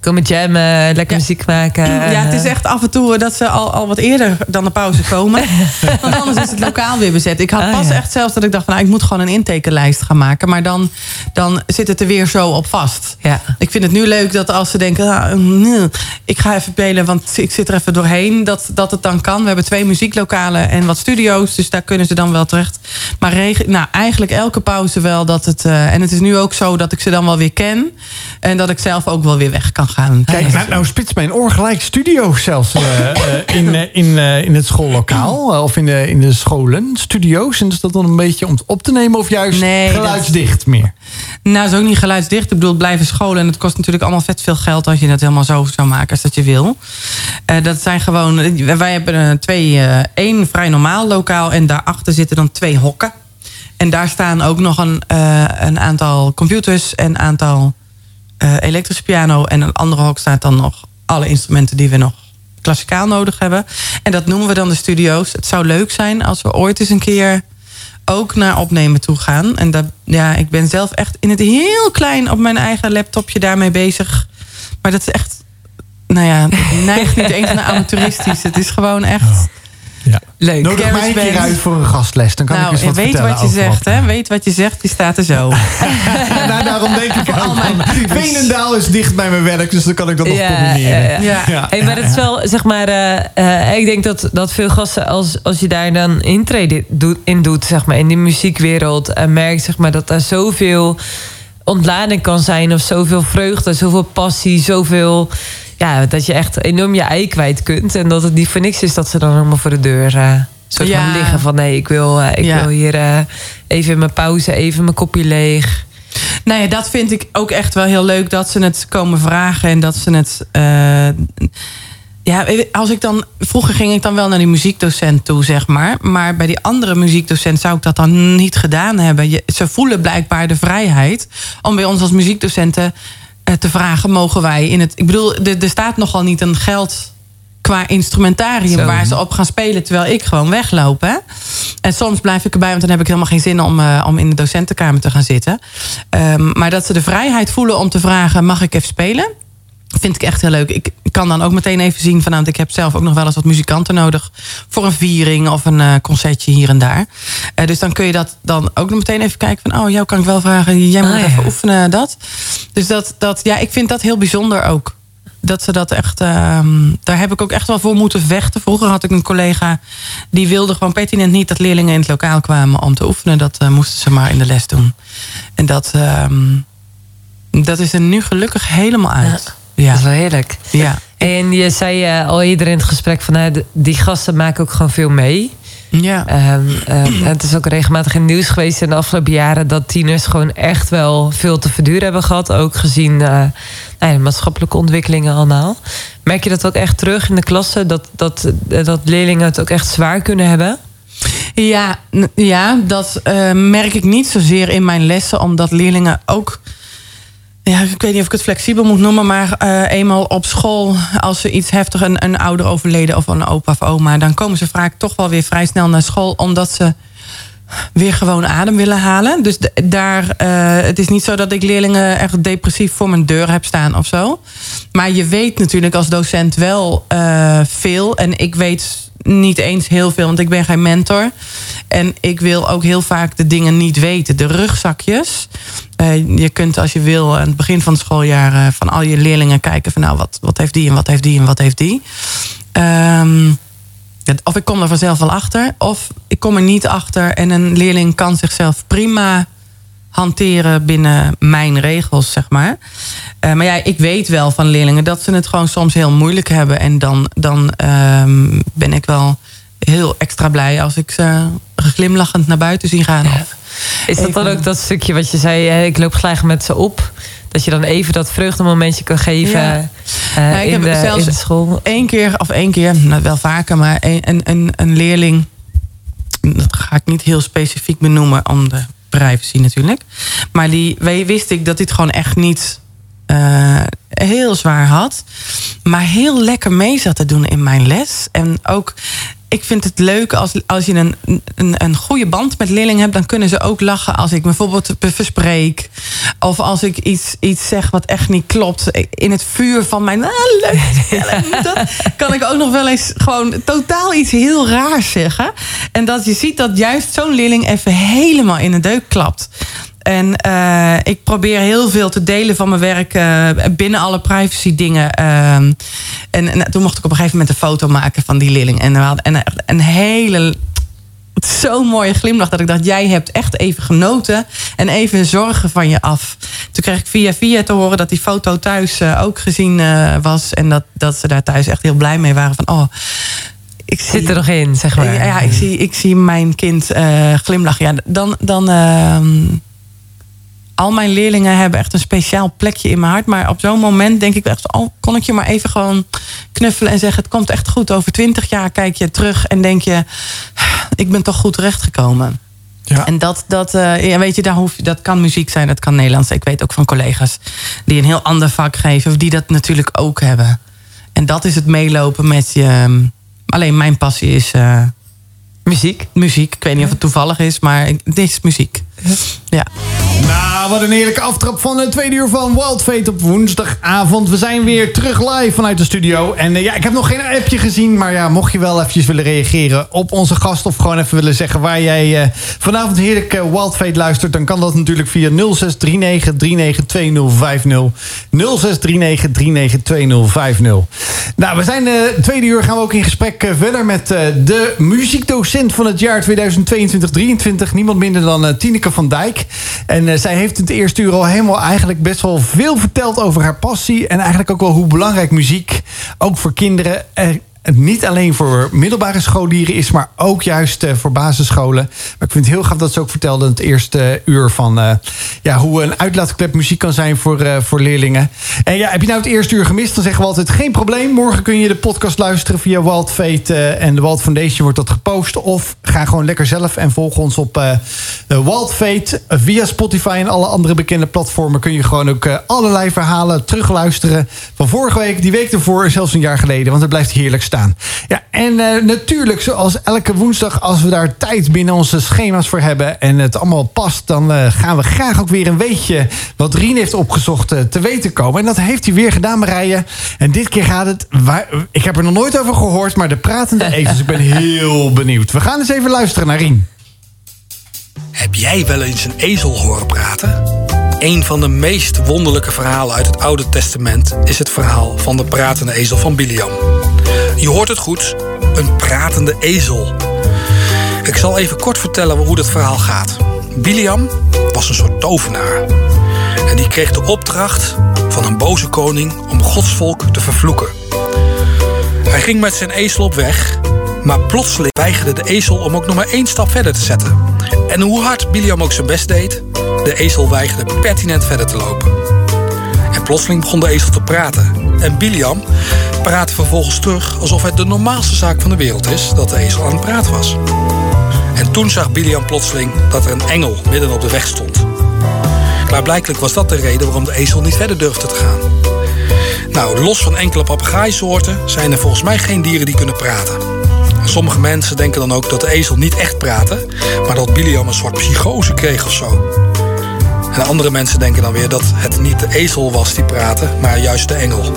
Komen jammen, lekker Ja. muziek maken? Ja, het is echt af en toe eh, dat ze al, al wat eerder dan de pauze komen. Want anders is het lokaal weer bezet. Ik had Ah, pas ja. echt zelfs dat ik dacht van... Nou, ik moet gewoon een intekenlijst gaan maken. Maar dan, dan zit het er weer zo op vast. Ja. Ik vind het nu leuk dat als ze denken... nee, ik ga even spelen, want ik zit er even doorheen. Dat, dat het dan kan. We hebben twee muzieklokalen en wat studio's. Dus daar kunnen ze dan wel terecht. Maar reg- nou, eigenlijk elke pauze wel dat het... eh, en het is nu ook zo dat ik ze dan wel weer ken. En dat ik zelf ook wel weer weg kan gaan. Kijk, nou, nou spits mijn oor gelijk studio zelfs eh, eh, in, eh, in, in het schoollokaal. of in de, in de scholen, studio's. En is dat dan een beetje om het op te nemen of juist Nee, dat- geluidsdicht meer? Nou, is ook niet geluidsdicht. Ik bedoel, blijven scholen. En het kost natuurlijk allemaal vet veel geld als je het helemaal zo zou maken als dat je wil. Dat zijn gewoon. Wij hebben twee, één vrij normaal lokaal. En daarachter zitten dan twee hokken. En daar staan ook nog een, een aantal computers en een aantal eh, elektrische piano. En een andere hok staat dan nog alle instrumenten die we nog klassikaal nodig hebben. En dat noemen we dan de studio's. Het zou leuk zijn als we ooit eens een keer ook naar opnemen toe gaan. En dat, ja, ik ben zelf echt in het heel klein op mijn eigen laptopje daarmee bezig. Maar dat is echt, nou ja, neigt niet eens naar amateuristisch. Het is gewoon echt. Ja. Leuk. Nodig mij een keer uit voor een gastles. Dan kan ik Nou, eens wat weet vertellen wat je zegt, wat- hè? Weet wat je zegt, die staat er zo. nou, daarom denk ik ook. al mijn van, pubers. Veenendaal is dicht bij mijn werk, dus dan kan ik dat nog Ja, combineren. ja, ja. Ja. Ja, Hey, maar het is wel, zeg maar, eh, eh, ik denk dat, dat veel gasten, als, als je daar dan intreden doet, in doet, zeg maar, in die muziekwereld, en merkt, zeg maar, dat daar zoveel ontlading kan zijn, of zoveel vreugde, zoveel passie, zoveel, ja, dat je echt enorm je ei kwijt kunt. En dat het niet voor niks is dat ze dan allemaal voor de deur eh soort Ja. van liggen van, nee, ik wil, eh, ik Ja. wil hier eh, even in mijn pauze, even mijn kopje leeg. Nou ja, dat vind ik ook echt wel heel leuk dat ze het komen vragen en dat ze het. ja, als ik dan. Vroeger ging ik dan wel naar die muziekdocent toe, zeg maar. Maar bij die andere muziekdocent zou ik dat dan niet gedaan hebben. Je, ze voelen blijkbaar de vrijheid om bij ons als muziekdocenten te vragen: mogen wij in het. Ik bedoel, er, er staat nogal niet een geld qua instrumentarium Zo. waar ze op gaan spelen terwijl ik gewoon wegloop. Hè? En soms blijf ik erbij, want dan heb ik helemaal geen zin om, eh, om in de docentenkamer te gaan zitten. Ehm, maar dat ze de vrijheid voelen om te vragen: mag ik even spelen? Vind ik echt heel leuk. Ik kan dan ook meteen even zien van, ik heb zelf ook nog wel eens wat muzikanten nodig voor een viering of een eh, concertje hier en daar. Eh, dus dan kun je dat dan ook nog meteen even kijken van, oh, jou kan ik wel vragen, jij moet Ah, even ja. oefenen dat. Dus dat, dat, ja, ik vind dat heel bijzonder ook. Dat ze dat echt, ehm, daar heb ik ook echt wel voor moeten vechten. Vroeger had ik een collega die wilde gewoon pertinent niet dat leerlingen in het lokaal kwamen om te oefenen. Dat eh, moesten ze maar in de les doen. En dat, ehm, dat is er nu gelukkig helemaal uit. Ja. Dat is wel heerlijk. Ja. En je zei eh, al eerder in het gesprek van nou, die gasten maken ook gewoon veel mee. Ja. Ehm, ehm, het is ook regelmatig in het nieuws geweest in de afgelopen jaren dat tieners gewoon echt wel veel te verduren hebben gehad. Ook gezien eh, nou ja, de maatschappelijke ontwikkelingen allemaal. Merk je dat ook echt terug in de klassen? Dat, dat, eh, dat leerlingen het ook echt zwaar kunnen hebben? Ja, ja dat eh, merk ik niet zozeer in mijn lessen, omdat leerlingen ook. Ja, ik weet niet of ik het flexibel moet noemen, maar eh, eenmaal op school, als ze iets heftig, een, een ouder overleden of een opa of oma, dan komen ze vaak toch wel weer vrij snel naar school, omdat ze weer gewoon adem willen halen. Dus daar, eh, het is niet zo dat ik leerlingen echt depressief voor mijn deur heb staan of zo. Maar je weet natuurlijk als docent wel eh, veel. En ik weet niet eens heel veel, want ik ben geen mentor. En ik wil ook heel vaak de dingen niet weten. De rugzakjes. Eh, je kunt als je wil aan het begin van het schooljaar eh, van al je leerlingen kijken van nou wat, wat heeft die en wat heeft die en wat heeft die. Ehm, of ik kom er vanzelf wel achter, of ik kom er niet achter en een leerling kan zichzelf prima hanteren binnen mijn regels, zeg maar. Eh, maar ja, ik weet wel van leerlingen dat ze het gewoon soms heel moeilijk hebben. En dan, dan ehm, ben ik wel heel extra blij als ik ze glimlachend naar buiten zie gaan. Is dat dan ook dat stukje wat je zei, eh, ik loop gelijk met ze op? Dat je dan even dat vreugdemomentje kan geven Ja. eh, ik in, heb de, zelfs in de school? Eén keer, of één keer, nou, wel vaker, maar een, een, een, een leerling. Dat ga ik niet heel specifiek benoemen om de privacy natuurlijk. Maar die wist ik dat dit gewoon echt niet eh, heel zwaar had. Maar heel lekker mee zat te doen in mijn les. En ook, ik vind het leuk als, als je een, een, een goede band met leerlingen hebt. Dan kunnen ze ook lachen als ik bijvoorbeeld verspreek. Of als ik iets, iets zeg wat echt niet klopt. In het vuur van mijn. Ah, leuk. Dat kan ik ook nog wel eens gewoon totaal iets heel raars zeggen. En dat je ziet dat juist zo'n leerling even helemaal in de deuk klapt. En eh, ik probeer heel veel te delen van mijn werk eh, binnen alle privacy dingen. Ehm, en, en toen mocht ik op een gegeven moment een foto maken van die leerling. En we hadden en, echt een hele zo'n mooie glimlach dat ik dacht, jij hebt echt even genoten en even zorgen van je af. Toen kreeg ik via via te horen dat die foto thuis eh, ook gezien eh, was en dat, dat ze daar thuis echt heel blij mee waren van, oh, ik zie, Zit er nog in, zeg maar. ja, ja, ik zie, ik zie mijn kind eh, glimlachen. Ja, dan, dan ehm, al mijn leerlingen hebben echt een speciaal plekje in mijn hart. Maar op zo'n moment denk ik echt, oh, kon ik je maar even gewoon knuffelen en zeggen: het komt echt goed. Over twintig jaar kijk je terug en denk je, ik ben toch goed terechtgekomen. Ja. En dat, dat, eh, ja, weet je, daar hoef, je- dat kan muziek zijn, dat kan Nederlands. Ik weet ook van collega's die een heel ander vak geven, die dat natuurlijk ook hebben. En dat is het meelopen met je. ehm, Alleen mijn passie is eh, Muziek. muziek. Ik weet niet of het toevallig is, maar dit is muziek. Ja. Nou, wat een heerlijke aftrap van het tweede uur van Wild Fate op woensdagavond. We zijn weer terug live vanuit de studio. En eh, ja, ik heb nog geen appje gezien. Maar ja, mocht je wel eventjes willen reageren op onze gast... of gewoon even willen zeggen waar jij eh, vanavond heerlijk Fate luistert... dan kan dat natuurlijk via 0639 392050. 0639 392050. Nou, we zijn de tweede uur gaan we ook in gesprek verder... met de muziekdocent van het jaar 2022-23. Niemand minder dan eh, Van Dijk. En eh, zij heeft het eerste uur al helemaal eigenlijk best wel veel verteld over haar passie. En eigenlijk ook wel hoe belangrijk muziek, ook voor kinderen... niet alleen voor middelbare scholieren is, maar ook juist eh, voor basisscholen. Maar ik vind het heel gaaf dat ze ook vertelde in het eerste uur van eh, ja, hoe een uitlaatklep muziek kan zijn voor, eh, voor leerlingen. En ja, heb je nou het eerste uur gemist, dan zeggen we altijd geen probleem. Morgen kun je de podcast luisteren via Wild Fate en de Wild Foundation wordt dat gepost. Of ga gewoon lekker zelf en volg ons op Wild Fate via Spotify en alle andere bekende platformen. Kun je gewoon ook allerlei verhalen terugluisteren van vorige week, die week ervoor zelfs een jaar geleden. Want het blijft heerlijk staan. Ja, en eh, natuurlijk, zoals elke woensdag, als we daar tijd binnen onze schema's voor hebben en het allemaal past, dan eh, gaan we graag ook weer een weetje wat Rien heeft opgezocht eh, te weten komen. En dat heeft hij weer gedaan, Marije. En dit keer gaat het. waar- ik heb er nog nooit over gehoord, maar de pratende ezels. Ik ben heel benieuwd. We gaan eens even luisteren naar Rien. Heb jij wel eens een ezel horen praten? Een van de meest wonderlijke verhalen uit het Oude Testament is het verhaal van de pratende ezel van Biliam. Je hoort het goed, een pratende ezel. Ik zal even kort vertellen hoe dat verhaal gaat. Biliam was een soort tovenaar. En die kreeg de opdracht van een boze koning om Gods volk te vervloeken. Hij ging met zijn ezel op weg, maar plotseling weigerde de ezel om ook nog maar één stap verder te zetten. En hoe hard Biliam ook zijn best deed, de ezel weigerde pertinent verder te lopen. Plotseling begon de ezel te praten. En Biliam praatte vervolgens terug alsof het de normaalste zaak van de wereld is dat de ezel aan het praten was. En toen zag Biliam plotseling dat er een engel midden op de weg stond. Klaarblijkelijk was dat de reden waarom de ezel niet verder durfde te gaan. Nou, los van enkele papegaaisoorten zijn er volgens mij geen dieren die kunnen praten. En sommige mensen denken dan ook dat de ezel niet echt praatte, maar dat Biliam een soort psychose kreeg of zo. En andere mensen denken dan weer dat het niet de ezel was die praatte, maar juist de engel.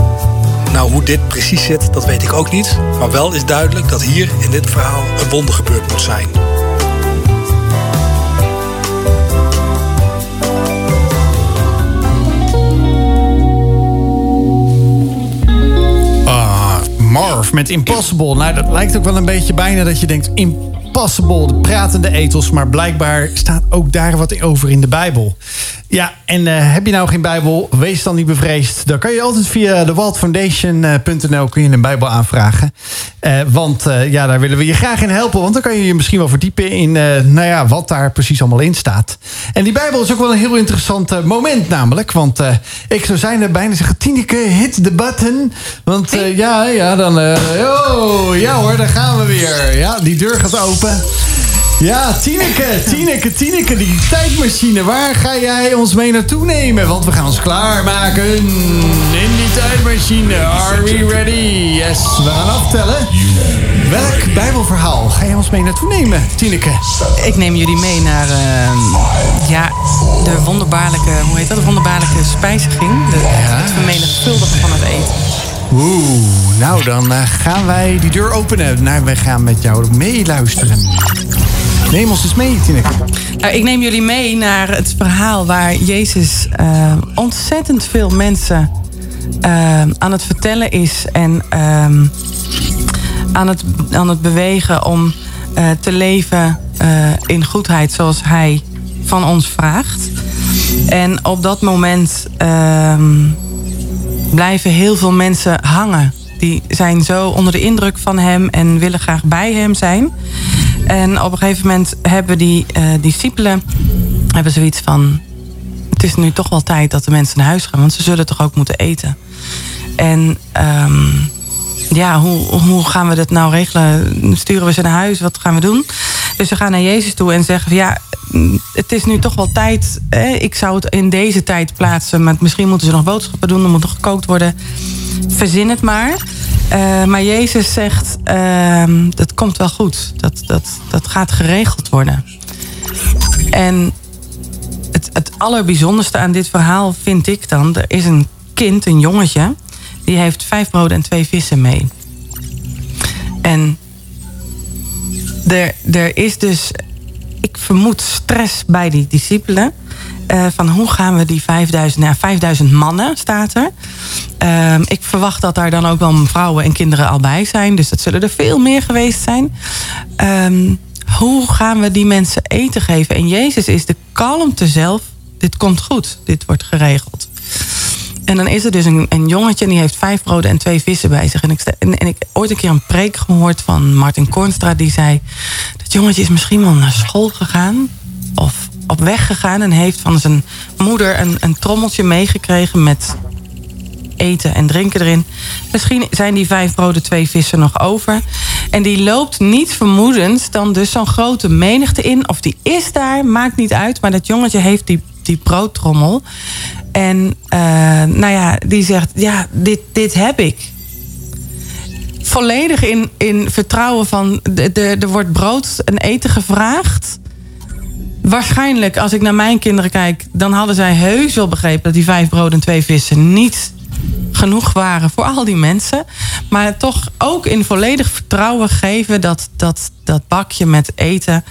Nou, hoe dit precies zit, dat weet ik ook niet. Maar wel is duidelijk dat hier in dit verhaal een wonder gebeurd moet zijn. Ah, Marv met Impossible. Nou, dat lijkt ook wel een beetje bijna dat je denkt... de pratende etels. Maar blijkbaar staat ook daar wat over in de Bijbel. Ja, en eh, heb je nou geen Bijbel, wees dan niet bevreesd. Dan kan je altijd via de waldfoundation.nl kun je een Bijbel aanvragen. Eh, want eh, ja, daar willen we je graag in helpen. Want dan kan je je misschien wel verdiepen in eh, nou ja, wat daar precies allemaal in staat. En die Bijbel is ook wel een heel interessant eh, moment namelijk. Want eh, ik zou zijn er bijna zeggen, Tineke, hit the button. Want eh, ja, ja, dan... eh, oh, ja hoor, daar gaan we weer. Ja, die deur gaat open. Ja, Tineke, Tineke, Tineke, die tijdmachine. Waar ga jij ons mee naartoe nemen? Want we gaan ons klaarmaken in die tijdmachine. Are we ready? Yes, we gaan aftellen. Welk bijbelverhaal ga jij ons mee naartoe nemen, Tineke? Ik neem jullie mee naar ehm, ja, de wonderbaarlijke, hoe heet dat? De wonderbaarlijke spijziging. De, Het vermenigvuldigen van het eten. Oeh, nou dan eh, gaan wij die deur openen. Nou, wij gaan met jou meeluisteren. Neem ons eens mee, Tineke. Nou, ik neem jullie mee naar het verhaal waar Jezus eh, ontzettend veel mensen eh, aan het vertellen is en ehm, aan, het, aan het bewegen om eh, te leven eh, in goedheid zoals Hij van ons vraagt. En op dat moment ehm, blijven heel veel mensen hangen. Die zijn zo onder de indruk van hem en willen graag bij hem zijn. En op een gegeven moment hebben die eh, discipelen hebben zoiets van... het is nu toch wel tijd dat de mensen naar huis gaan... want ze zullen toch ook moeten eten. En ehm, ja, hoe, hoe gaan we dat nou regelen? Sturen we ze naar huis? Wat gaan we doen? Dus ze gaan naar Jezus toe en zeggen van... ja, het is nu toch wel tijd. Hè? Ik zou het in deze tijd plaatsen. Maar misschien moeten ze nog boodschappen doen. Er moet nog gekookt worden. Verzin het maar. Uh, maar Jezus zegt, uh, dat komt wel goed. Dat, dat, dat gaat geregeld worden. En het, het allerbijzonderste aan dit verhaal vind ik dan... er is een kind, een jongetje... die heeft vijf broden en twee vissen mee. En er, er is dus, ik vermoed, stress bij die discipelen. Uh, van hoe gaan we die 5000, nou 5000 mannen staat er. Uh, ik verwacht dat daar dan ook wel vrouwen en kinderen al bij zijn. Dus dat zullen er veel meer geweest zijn. Uh, hoe gaan we die mensen eten geven? En Jezus is de kalmte zelf. Dit komt goed, dit wordt geregeld. En dan is er dus een, een jongetje en die heeft vijf broden en twee vissen bij zich. En ik, en, ik ooit een keer een preek gehoord van Martin Kornstra die zei: Dat jongetje is misschien wel naar school gegaan of op weg gegaan en heeft van zijn moeder een, een trommeltje meegekregen met eten en drinken erin. Misschien zijn die vijf broden, twee vissen nog over. En die loopt niet vermoedend dan dus zo'n grote menigte in. Of die is daar, maakt niet uit. Maar dat jongetje heeft die, die broodtrommel. En uh, nou ja, die zegt, ja, dit, dit heb ik. Volledig in, in vertrouwen van, er wordt brood en eten gevraagd. Waarschijnlijk, als ik naar mijn kinderen kijk... dan hadden zij heus wel begrepen dat die vijf brood en twee vissen... niet genoeg waren voor al die mensen. Maar toch ook in volledig vertrouwen geven... dat, dat, dat bakje met eten...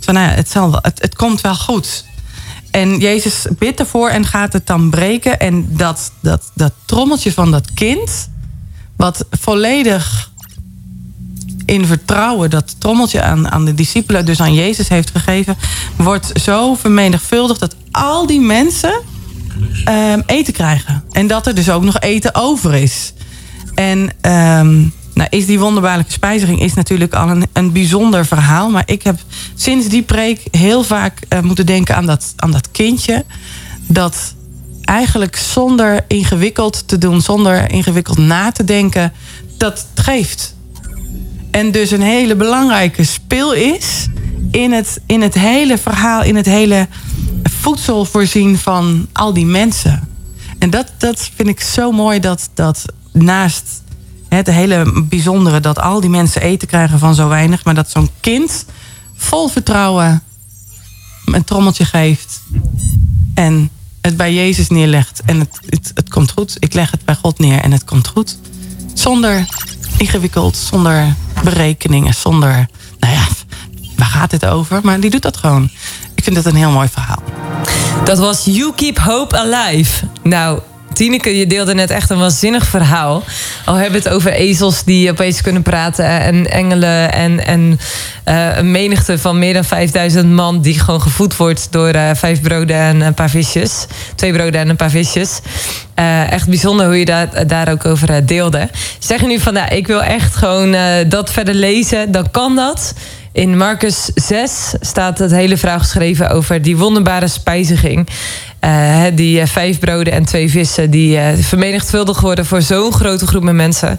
Van, nou ja, het, zal, het, het komt wel goed. En Jezus bidt ervoor en gaat het dan breken. En dat, dat, dat trommeltje van dat kind, wat volledig in vertrouwen dat trommeltje aan, aan de discipelen, dus aan Jezus heeft gegeven, wordt zo vermenigvuldigd dat al die mensen um, eten krijgen. En dat er dus ook nog eten over is. En um, nou, is die wonderbaarlijke spijziging is natuurlijk al een, een bijzonder verhaal. Maar ik heb sinds die preek heel vaak uh, moeten denken aan dat, aan dat kindje. Dat eigenlijk zonder ingewikkeld te doen, zonder ingewikkeld na te denken, dat geeft. En dus een hele belangrijke speel is in het, in het hele verhaal, in het hele voedsel voorzien van al die mensen. En dat, dat vind ik zo mooi dat, dat naast het hele bijzondere dat al die mensen eten krijgen van zo weinig, maar dat zo'n kind vol vertrouwen een trommeltje geeft en het bij Jezus neerlegt en het, het, komt goed. Ik leg het bij God neer en het komt goed. Zonder ingewikkeld, zonder berekeningen, zonder, nou ja, waar gaat het over? Maar die doet dat gewoon. Ik vind het een heel mooi verhaal. Dat was You Keep Hope Alive. Nou, Tineke, je deelde net echt een waanzinnig verhaal. Al hebben we het over ezels die opeens kunnen praten en engelen en, en uh, een menigte van meer dan 5000 man die gewoon gevoed wordt door uh, vijf broden en een paar visjes. Twee broden en een paar visjes. Echt bijzonder hoe je daar, daar ook over deelde. Zeg je nu van, nou, ik wil echt gewoon dat verder lezen, dan kan dat. In Marcus 6 staat het hele verhaal geschreven over die wonderbare spijziging. Uh, die uh, vijf broden en twee vissen die uh, vermenigvuldigd worden voor zo'n grote groep met mensen.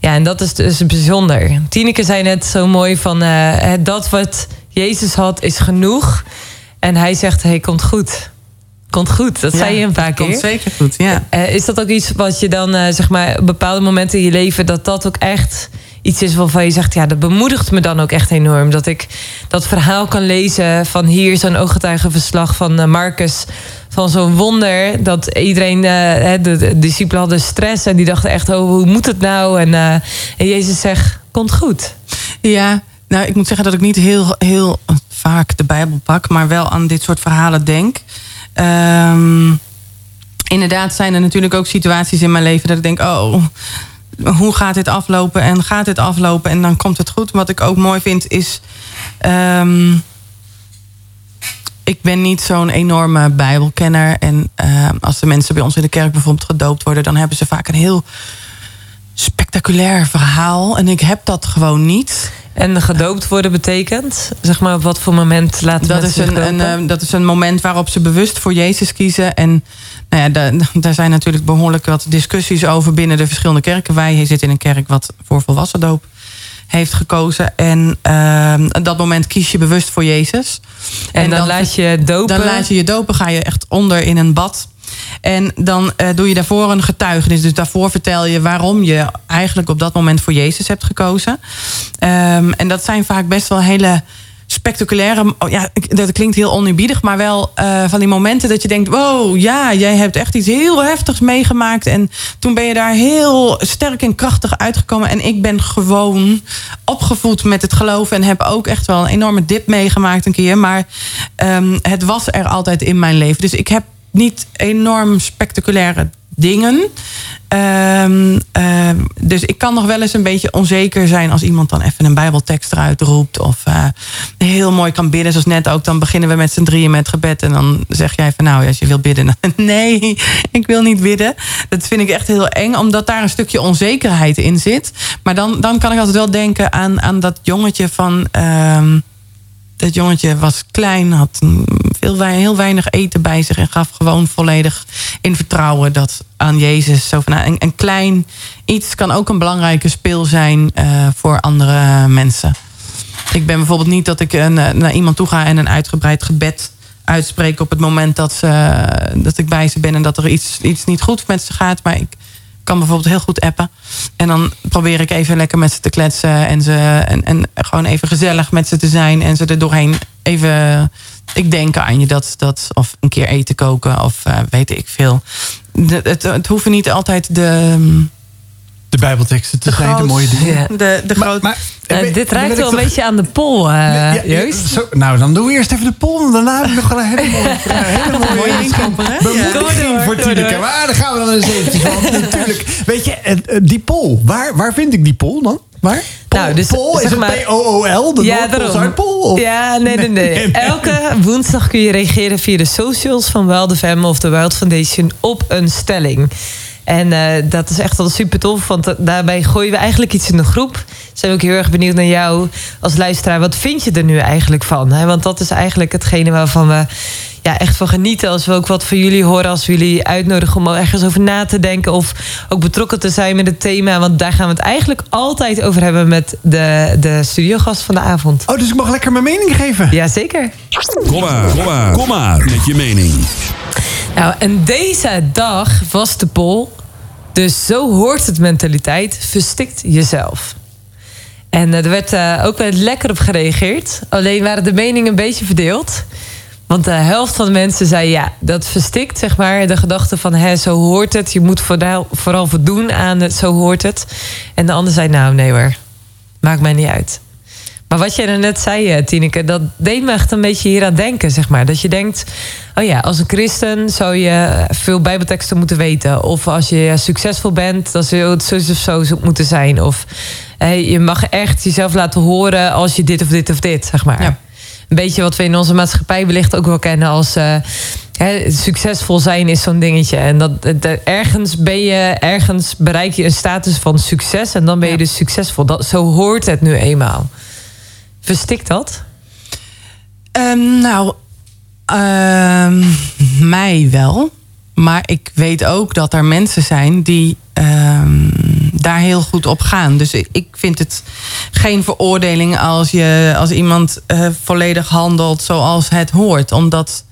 Ja, en dat is dus bijzonder. Tineke zei net zo mooi van dat wat Jezus had is genoeg. En hij zegt, hey, komt goed. Komt goed, dat ja, zei je een paar keer. Komt zeker goed, ja. is dat ook iets wat je dan, zeg maar, op bepaalde momenten in je leven, dat dat ook echt iets is waarvan je zegt, ja, dat bemoedigt me dan ook echt enorm. Dat ik dat verhaal kan lezen van hier zo'n ooggetuigenverslag van uh, Marcus. Van zo'n wonder dat iedereen, uh, de, de, discipelen hadden stress en die dachten echt, oh, hoe moet het nou? En, uh, en Jezus zegt, komt goed. Ja, nou, ik moet zeggen dat ik niet heel, heel vaak de Bijbel pak, maar wel aan dit soort verhalen denk. Um, inderdaad zijn er natuurlijk ook situaties in mijn leven dat ik denk, oh, hoe gaat dit aflopen en gaat dit aflopen en dan komt het goed. Wat ik ook mooi vind is. Um, ik ben niet zo'n enorme Bijbelkenner. En uh, als de mensen bij ons in de kerk bijvoorbeeld gedoopt worden, dan hebben ze vaak een heel spectaculair verhaal. En ik heb dat gewoon niet. En gedoopt worden betekent? Zeg maar op wat voor moment laten dat is een, een, een, Dat is een moment waarop ze bewust voor Jezus kiezen. En nou ja, daar, daar zijn natuurlijk behoorlijk wat discussies over binnen de verschillende kerken. Wij zitten in een kerk wat voor volwassen doop heeft gekozen. En ehm, op dat moment kies je bewust voor Jezus. En, dan, laat je dopen. Dan laat je je dopen, ga je echt onder in een bad. En dan eh, doe je daarvoor een getuigenis. Dus daarvoor vertel je waarom je eigenlijk op dat moment voor Jezus hebt gekozen. Ehm, en dat zijn vaak best wel hele spectaculaire. oh Ja, dat klinkt heel oneerbiedig, maar wel eh, van die momenten dat je denkt: wow, ja, jij hebt echt iets heel heftigs meegemaakt. En toen ben je daar heel sterk en krachtig uitgekomen. En ik ben gewoon opgevoed met het geloof en heb ook echt wel een enorme dip meegemaakt een keer. Maar ehm, het was er altijd in mijn leven. Dus ik heb niet enorm spectaculaire dingen. Ehm, ehm, dus ik kan nog wel eens een beetje onzeker zijn als iemand dan even een Bijbeltekst eruit roept. Of eh, heel mooi kan bidden, zoals net ook. Dan beginnen we met z'n drieën met gebed. En dan zeg jij van nou, als je wil bidden. Nee, ik wil niet bidden. Dat vind ik echt heel eng, omdat daar een stukje onzekerheid in zit. Maar dan, dan kan ik altijd wel denken aan, aan dat jongetje van. ehm, dat jongetje was klein, had veel, heel weinig eten bij zich en gaf gewoon volledig in vertrouwen dat aan Jezus. Zo nou, een, een klein iets kan ook een belangrijke speel zijn eh, voor andere mensen. Ik ben bijvoorbeeld niet dat ik een, eh, naar iemand toe ga en een uitgebreid gebed uitspreek op het moment dat, ze, dat ik bij ze ben en dat er iets, iets niet goed met ze gaat. Maar ik kan bijvoorbeeld heel goed appen. En dan probeer ik even lekker met ze te kletsen. En, ze, en, en gewoon even gezellig met ze te zijn. En ze er doorheen even... Ik denk aan je dat, dat of een keer eten koken of eh, weet ik veel. Het, het hoeven niet altijd de, De Bijbelteksten te de, zijn, de mooie dingen. Ja. de, de groot... Eh, Eh, dit ik wel een toch- beetje aan de pol, eh Ja, ja, Joost. zo, nou, dan doen we eerst even de pol. en Daarna heb ik nog wel een hele mooie, hele mooie, door, voor Tineke. Maar daar gaan we dan eens eventjes van. Natuurlijk. Weet je, eh, die pol. Waar, waar vind ik die pol dan? Waar? Pol, Nou, dus, pol is zeg het maar- P-O-O-L? De Ja, Noordpool? Ja, nee, nee, nee. Nee, nee. Elke woensdag kun je reageren via de socials van Wild FM of de Wild Foundation op een stelling. En eh, dat is echt wel super tof, want da- daarbij gooien we eigenlijk iets in de groep. Zijn we ook heel erg benieuwd naar jou als luisteraar. Wat vind je er nu eigenlijk van? Hè? Want dat is eigenlijk hetgene waarvan we ja, echt van genieten. Als we ook wat van jullie horen, als we jullie uitnodigen om er ergens over na te denken. Of ook betrokken te zijn met het thema. Want daar gaan we het eigenlijk altijd over hebben met de, de studiogast van de avond. Oh, dus ik mag lekker mijn mening geven. Jazeker. Kom maar, kom maar, kom maar met je mening. Nou, en deze dag was de poll. Dus zo hoort het mentaliteit. Verstikt jezelf. En eh, er werd eh, ook wel lekker op gereageerd. Alleen waren de meningen een beetje verdeeld. Want de helft van de mensen zei ja, dat verstikt zeg maar de gedachte van hè, zo hoort het. Je moet vooral, vooral voldoen aan het zo hoort het. En de ander zei nou nee hoor, maakt mij niet uit. Maar wat jij er net zei, eh, Tineke, dat deed me echt een beetje hier aan denken, zeg maar. Dat je denkt, oh ja, als een christen zou je veel bijbelteksten moeten weten. Of als je succesvol bent, dan zou het zo of zo moeten zijn. Of eh, je mag echt jezelf laten horen als je dit of dit of dit, zeg maar. Ja. Een beetje wat we in onze maatschappij wellicht ook wel kennen als... eh, succesvol zijn is zo'n dingetje. En dat, dat- ergens ben je, ergens bereik je een status van succes... en dan ben je Ja. dus succesvol. Dat, zo hoort het nu eenmaal. Verstikt dat? Ehm, nou, ehm, mij wel. Maar ik weet ook dat er mensen zijn die ehm, daar heel goed op gaan. Dus ik, vind het geen veroordeling als, je, als iemand eh, volledig handelt zoals het hoort. Omdat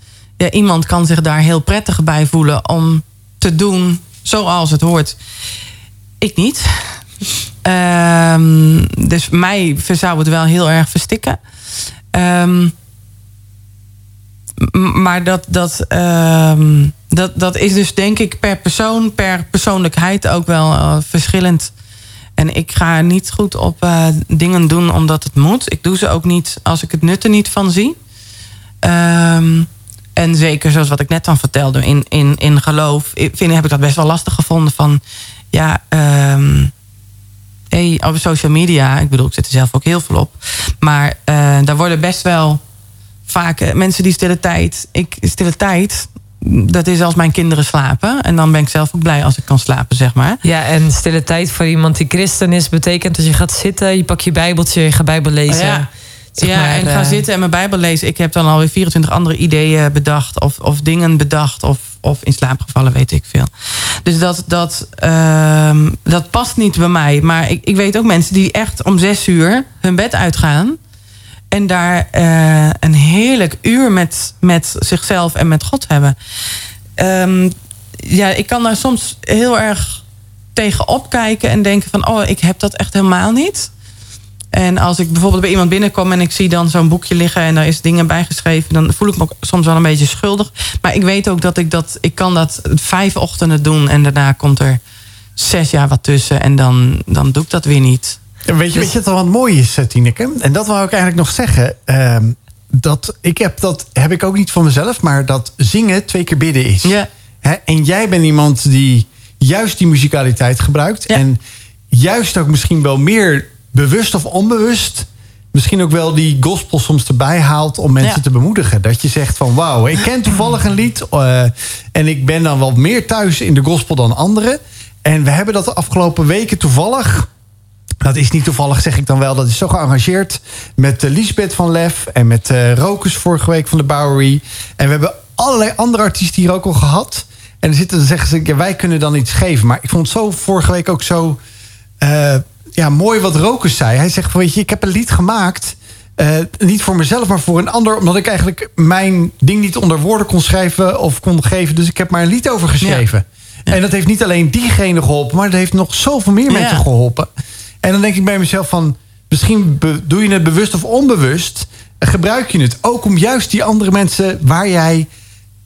iemand kan zich daar heel prettig bij voelen om te doen zoals het hoort. Ik niet. Ehm, dus mij zou het wel heel erg verstikken. Ehm, maar dat, dat, ehm, dat, dat is dus denk ik per persoon, per persoonlijkheid ook wel eh, verschillend. En ik ga niet goed op eh, dingen doen omdat het moet. Ik doe ze ook niet als ik het nut er niet van zie. En zeker zoals wat ik net dan vertelde, in, in, in geloof, ik heb ik dat best wel lastig gevonden van ja. Hey, over social media, ik bedoel, ik zit er zelf ook heel veel op. Maar eh, daar worden best wel vaak eh, mensen die stille tijd. Ik, stille tijd, dat is als mijn kinderen slapen. En dan ben ik zelf ook blij als ik kan slapen, zeg maar. Ja, en stille tijd voor iemand die christen is... betekent dat je gaat zitten, je pakt je bijbeltje, je gaat bijbel lezen. Ja. Zeg ja, maar, en ga eh, zitten en mijn Bijbel lezen. Ik heb dan alweer 24 andere ideeën bedacht. Of, of dingen bedacht. Of, of in slaap gevallen, weet ik veel. Dus dat, dat, ehm, dat past niet bij mij. Maar ik, ik weet ook mensen die echt om zes uur hun bed uitgaan. En daar eh, een heerlijk uur met, met zichzelf en met God hebben. Ehm, ja, ik kan daar soms heel erg tegen opkijken en denken van... oh, ik heb dat echt helemaal niet. En als ik bijvoorbeeld bij iemand binnenkom en ik zie dan zo'n boekje liggen en daar is dingen bijgeschreven, dan voel ik me soms wel een beetje schuldig. Maar ik weet ook dat ik dat, ik kan dat vijf ochtenden doen en daarna komt er zes jaar wat tussen en dan, dan doe ik dat weer niet. Weet je, weet je wat wat mooi is, eh, Tineke? En dat wou ik eigenlijk nog zeggen. Ehm, dat, ik heb, dat heb ik ook niet van mezelf, maar dat zingen twee keer bidden is. Ja. En jij bent iemand die juist die muzikaliteit gebruikt. Ja. En juist ook misschien wel meer bewust of onbewust... misschien ook wel die gospel soms erbij haalt om mensen Ja. te bemoedigen. Dat je zegt van wauw, ik ken toevallig een lied... eh, en ik ben dan wat meer thuis in de gospel dan anderen. En we hebben dat de afgelopen weken toevallig... Dat is niet toevallig, zeg ik dan wel. Dat is zo gearrangeerd met uh, Lisbeth van Lef... en met eh Rokus vorige week van de Bowery. En we hebben allerlei andere artiesten hier ook al gehad. En dan zitten dan zeggen ze, ja, wij kunnen dan iets geven. Maar ik vond het zo vorige week ook zo ja, mooi wat Rokus zei. Hij zegt, van, weet je, ik heb een lied gemaakt... eh, niet voor mezelf, maar voor een ander. Omdat ik eigenlijk mijn ding niet onder woorden kon schrijven of kon geven. Dus ik heb maar een lied over geschreven. En dat heeft niet alleen diegene geholpen, maar dat heeft nog zoveel meer Ja. mensen geholpen. En dan denk ik bij mezelf van... misschien doe je het bewust of onbewust... gebruik je het ook om juist die andere mensen... waar jij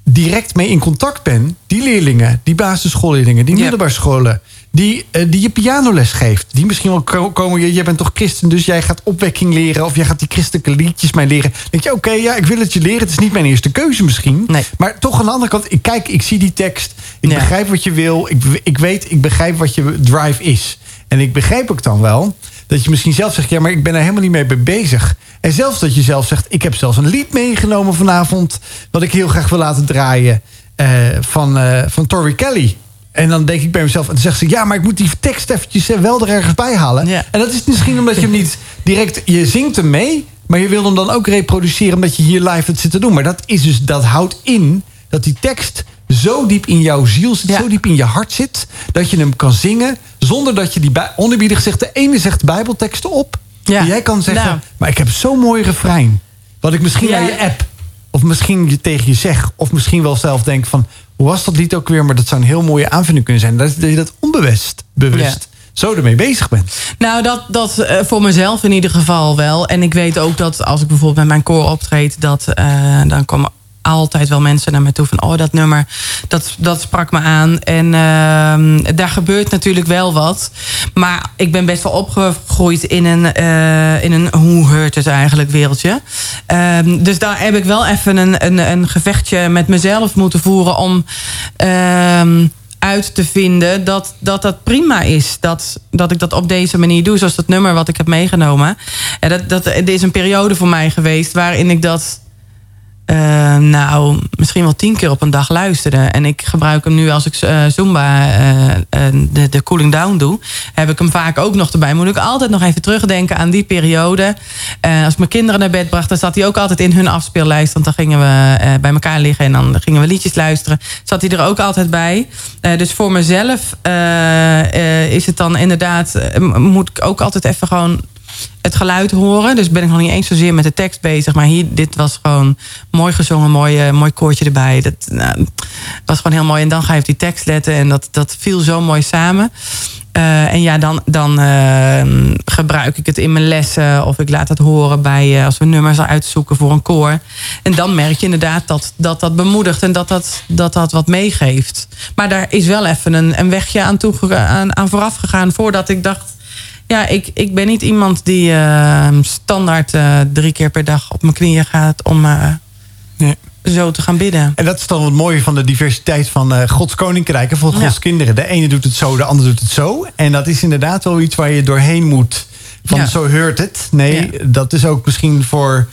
direct mee in contact bent... die leerlingen, die basisschoolleerlingen, die middelbare scholen... Die, eh, die je pianoles geeft. Die misschien wel ko- komen... Je, jij bent toch christen, dus jij gaat opwekking leren... of jij gaat die christelijke liedjes mij leren. Dan denk je, oké, ja, ik wil het je leren. Het is niet mijn eerste keuze misschien. Nee. Maar toch aan de andere kant, ik kijk, ik zie die tekst. Ik Ja. begrijp wat je wil. Ik, ik weet, ik begrijp wat je drive is. En ik begrijp ook dan wel dat je misschien zelf zegt... ja, maar ik ben er helemaal niet mee bezig. En zelfs dat je zelf zegt... ik heb zelfs een lied meegenomen vanavond... wat ik heel graag wil laten draaien... eh, van, eh van Tori Kelly. En dan denk ik bij mezelf... en dan zegt ze... ja, maar ik moet die tekst eventjes eh, wel er ergens bij halen. Ja. En dat is misschien omdat je hem niet direct... je zingt hem mee... maar je wil hem dan ook reproduceren... omdat je hier live het zit te doen. Maar dat, is dus, dat houdt in dat die tekst zo diep in jouw ziel zit... Ja. zo diep in je hart zit... dat je hem kan zingen... zonder dat je die bij, onerbiedig zegt... de ene zegt bijbelteksten op... Ja. en jij kan zeggen... Nou. maar ik heb zo'n mooi refrein... wat ik misschien naar je app... of misschien tegen je zeg... of misschien wel zelf denk van... hoe was dat lied ook weer? Maar dat zou een heel mooie aanvinding kunnen zijn. Dat, dat je dat onbewust, bewust... zo ermee bezig bent. Nou, dat, dat eh, voor mezelf in ieder geval wel. En ik weet ook dat als ik bijvoorbeeld met mijn koor optreed... Dat, eh, dan komen altijd wel mensen naar me toe van... oh, dat nummer, dat, dat sprak me aan. En ehm, daar gebeurt natuurlijk wel wat. Maar ik ben best wel opgegroeid in een, eh, in een hoe heurt het eigenlijk wereldje. Ehm, dus daar heb ik wel even een, een, een gevechtje met mezelf moeten voeren... om ehm, uit te vinden dat, dat dat prima is. Dat, dat ik dat op deze manier doe. Zoals dat nummer wat ik heb meegenomen. En dat, dat, het is een periode voor mij geweest waarin ik dat... eh, nou, misschien wel tien keer op een dag luisterde. En ik gebruik hem nu als ik eh, Zumba eh, eh, de, de cooling down doe. Heb ik hem vaak ook nog erbij. Moet ik altijd nog even terugdenken aan die periode. Als ik mijn kinderen naar bed bracht, dan zat hij ook altijd in hun afspeellijst. Want dan gingen we bij elkaar liggen en dan gingen we liedjes luisteren. Zat hij er ook altijd bij. Dus voor mezelf is het dan inderdaad... moet ik ook altijd even gewoon het geluid horen. Dus ben ik nog niet eens zozeer met de tekst bezig. Maar hier, dit was gewoon mooi gezongen, mooi, eh, mooi koortje erbij. Dat nou, was gewoon heel mooi. En dan ga je op die tekst letten. En dat, dat viel zo mooi samen. Eh, en ja, dan, dan eh, gebruik ik het in mijn lessen. Of ik laat het horen bij eh, als we nummers uitzoeken voor een koor. En dan merk je inderdaad dat dat, dat bemoedigt en dat dat, dat dat wat meegeeft. Maar daar is wel even een, een wegje aan, toe, aan vooraf gegaan voordat ik dacht. Ja, ik, ik ben niet iemand die eh, standaard eh, drie keer per dag op mijn knieën gaat om eh, Nee. zo te gaan bidden. En dat is dan het mooie van de diversiteit van eh, Gods koninkrijk en van Gods Ja. kinderen. De ene doet het zo, de ander doet het zo. En dat is inderdaad wel iets waar je doorheen moet. Van Ja. zo heurt het. Nee, Ja. dat is ook misschien voor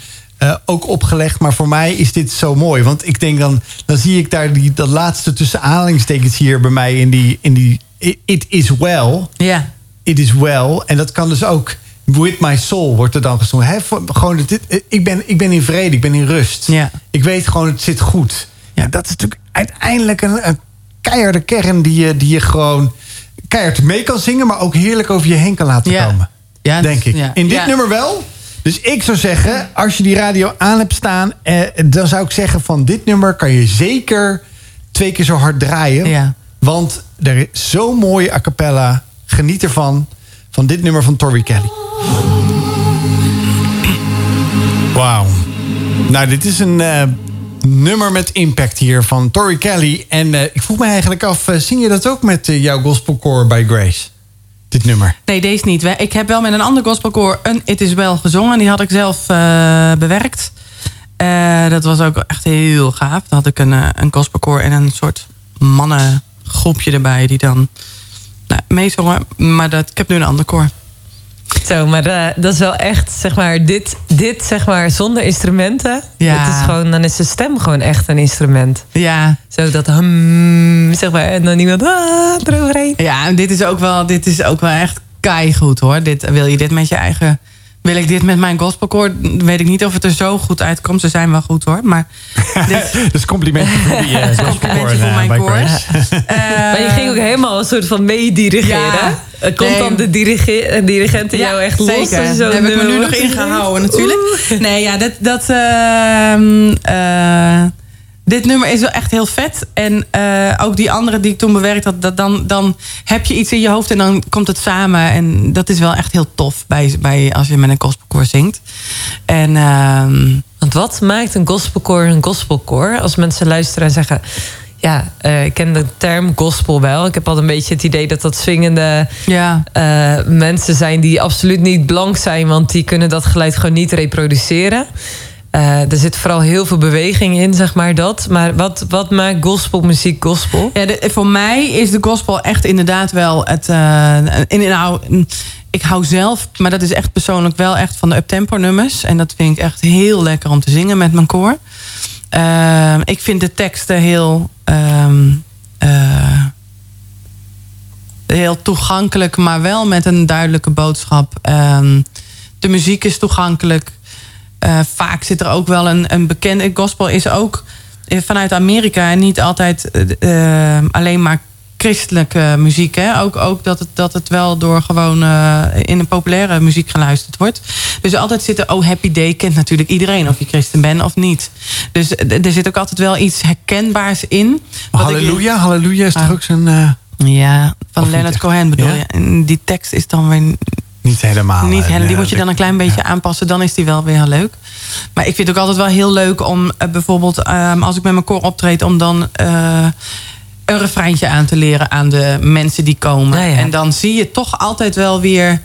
ook opgelegd. Maar voor mij is dit zo mooi. Want ik denk dan, dan zie ik daar die, dat laatste tussen aanhalingstekens hier bij mij in die, in die it is well. Ja, It is well. En dat kan dus ook With my soul wordt er dan gezongen. Van- gewoon, dit, ik, ben, ik ben in vrede, ik ben in rust. Ja. Ik weet gewoon, het zit goed. Ja, dat is natuurlijk uiteindelijk een, een keiharde kern die je, die je gewoon keihard mee kan zingen, maar ook heerlijk over je heen kan laten Ja. komen. Ja, denk ik. ja. In dit nummer wel. Dus ik zou zeggen, als je die radio aan hebt staan, eh, dan zou ik zeggen van dit nummer kan je zeker twee keer zo hard draaien. Ja. Want er is zo'n mooie a cappella. Geniet ervan. Van dit nummer van Tori Kelly. Wauw. Nou, dit is een eh, nummer met impact hier van Tori Kelly. En eh, ik vroeg me eigenlijk af, eh, zing je dat ook met jouw gospelcore bij Grace? Dit nummer. Nee, deze niet. Ik heb wel met een ander gospelkoor een It Is Wel gezongen. Die had ik zelf bewerkt. Dat was ook echt heel gaaf. Dan had ik een, een gospelkoor en een soort mannengroepje erbij... die dan nou, meezongen. Maar dat, ik heb nu een ander koor. Zo, maar eh, dat is wel echt, zeg maar, dit, dit zeg maar zonder instrumenten. Ja. Het is gewoon, dan is de stem gewoon echt een instrument. Ja, Zo dat hum, zeg maar, en dan iemand ah, eroverheen. ja en dit is ook wel, dit is ook wel echt keigoed hoor. Dit, wil je dit met je eigen... Wil ik dit met mijn gospelkoor? Weet ik niet of het er zo goed uitkomt. Ze zijn wel goed hoor. Maar dit, Dus complimentje voor die uh, complimentje voor mijn koor. Maar je ging ook helemaal een soort van meedirigeren. Ja. Er komt Nee. dan de dirige dirigent in jou echt los. Zeker. als je zo Daar heb ik me nu nog ingehouden natuurlijk. Nee, ja, dat, dat, ehm, eh, dit nummer is wel echt heel vet. En eh, ook die andere die ik toen bewerkt had, dat dan, dan heb je iets in je hoofd en dan komt het samen. En dat is wel echt heel tof bij, bij, als je met een gospelkoor zingt. En ehm, Want wat maakt een gospelkoor een gospelkoor? Als mensen luisteren en zeggen... Ja, eh, ik ken de term gospel wel. Ik heb al een beetje het idee dat dat swingende ja, eh, mensen zijn... die absoluut niet blank zijn... want die kunnen dat geluid gewoon niet reproduceren. Eh, er zit vooral heel veel beweging in, zeg maar dat. Maar wat, wat maakt gospelmuziek gospel? Ja, voor mij is de gospel echt inderdaad wel het. eh, in, nou, ik hou zelf, maar dat is echt persoonlijk wel echt van de uptempo nummers. En dat vind ik echt heel lekker om te zingen met mijn koor. Ehm, ik vind de teksten heel. ehm, eh, heel toegankelijk, maar wel met een duidelijke boodschap. Ehm, de muziek is toegankelijk. Eh, vaak zit er ook wel een, een bekende. Gospel is ook eh, vanuit Amerika en niet altijd eh, alleen maar christelijke muziek. Hè? Ook, ook dat, het, dat het wel door gewoon eh, in een populaire muziek geluisterd wordt. Dus altijd zit er, oh Happy Day kent natuurlijk iedereen, of je christen bent of niet. Dus er zit ook altijd wel iets herkenbaars in. Ik- Halleluja, halleluja is toch Ah. ook zo'n... eh, Ja, van Leonard? Cohen bedoel Ja? je. En die tekst is dan weer niet helemaal. niet helemaal. Die moet je dan een klein beetje aanpassen. Dan is die wel weer heel leuk. Maar ik vind het ook altijd wel heel leuk om eh, bijvoorbeeld ehm, als ik met mijn koor optreed, om dan eh, een refreintje aan te leren aan de mensen die komen. Ja, ja. En dan zie je toch altijd wel weer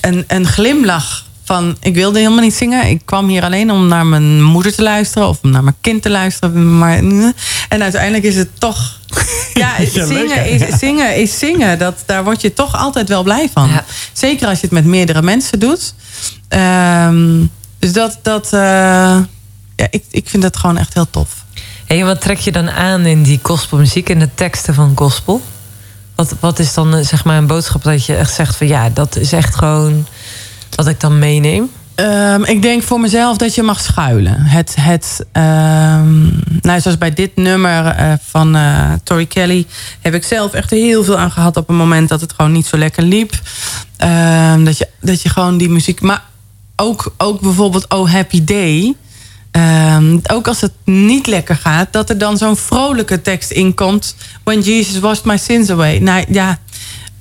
een, een glimlach. Van, ik wilde helemaal niet zingen. Ik kwam hier alleen om naar mijn moeder te luisteren. Of om naar mijn kind te luisteren. Maar, en uiteindelijk is het toch... Ja, zingen, is, zingen is zingen. Dat, daar word je toch altijd wel blij van. Ja. Zeker als je het met meerdere mensen doet. Ehm, dus dat... dat eh, ja, ik, ik vind dat gewoon echt heel tof. En wat trek je dan aan in die gospelmuziek en de teksten van gospel? Wat, wat is dan eh, zeg maar een boodschap dat je echt zegt van ja, dat is echt gewoon wat ik dan meeneem? Ehm, ik denk voor mezelf dat je mag schuilen. Het, het, ehm, nou, zoals bij dit nummer eh, van eh Tori Kelly... heb ik zelf echt heel veel aan gehad op een moment dat het gewoon niet zo lekker liep. Ehm, dat, je, dat je gewoon die muziek... Maar ook, ook bijvoorbeeld Oh Happy Day... Ook als het niet lekker gaat, dat er dan zo'n vrolijke tekst in komt. When Jesus washed my sins away. Nou ja,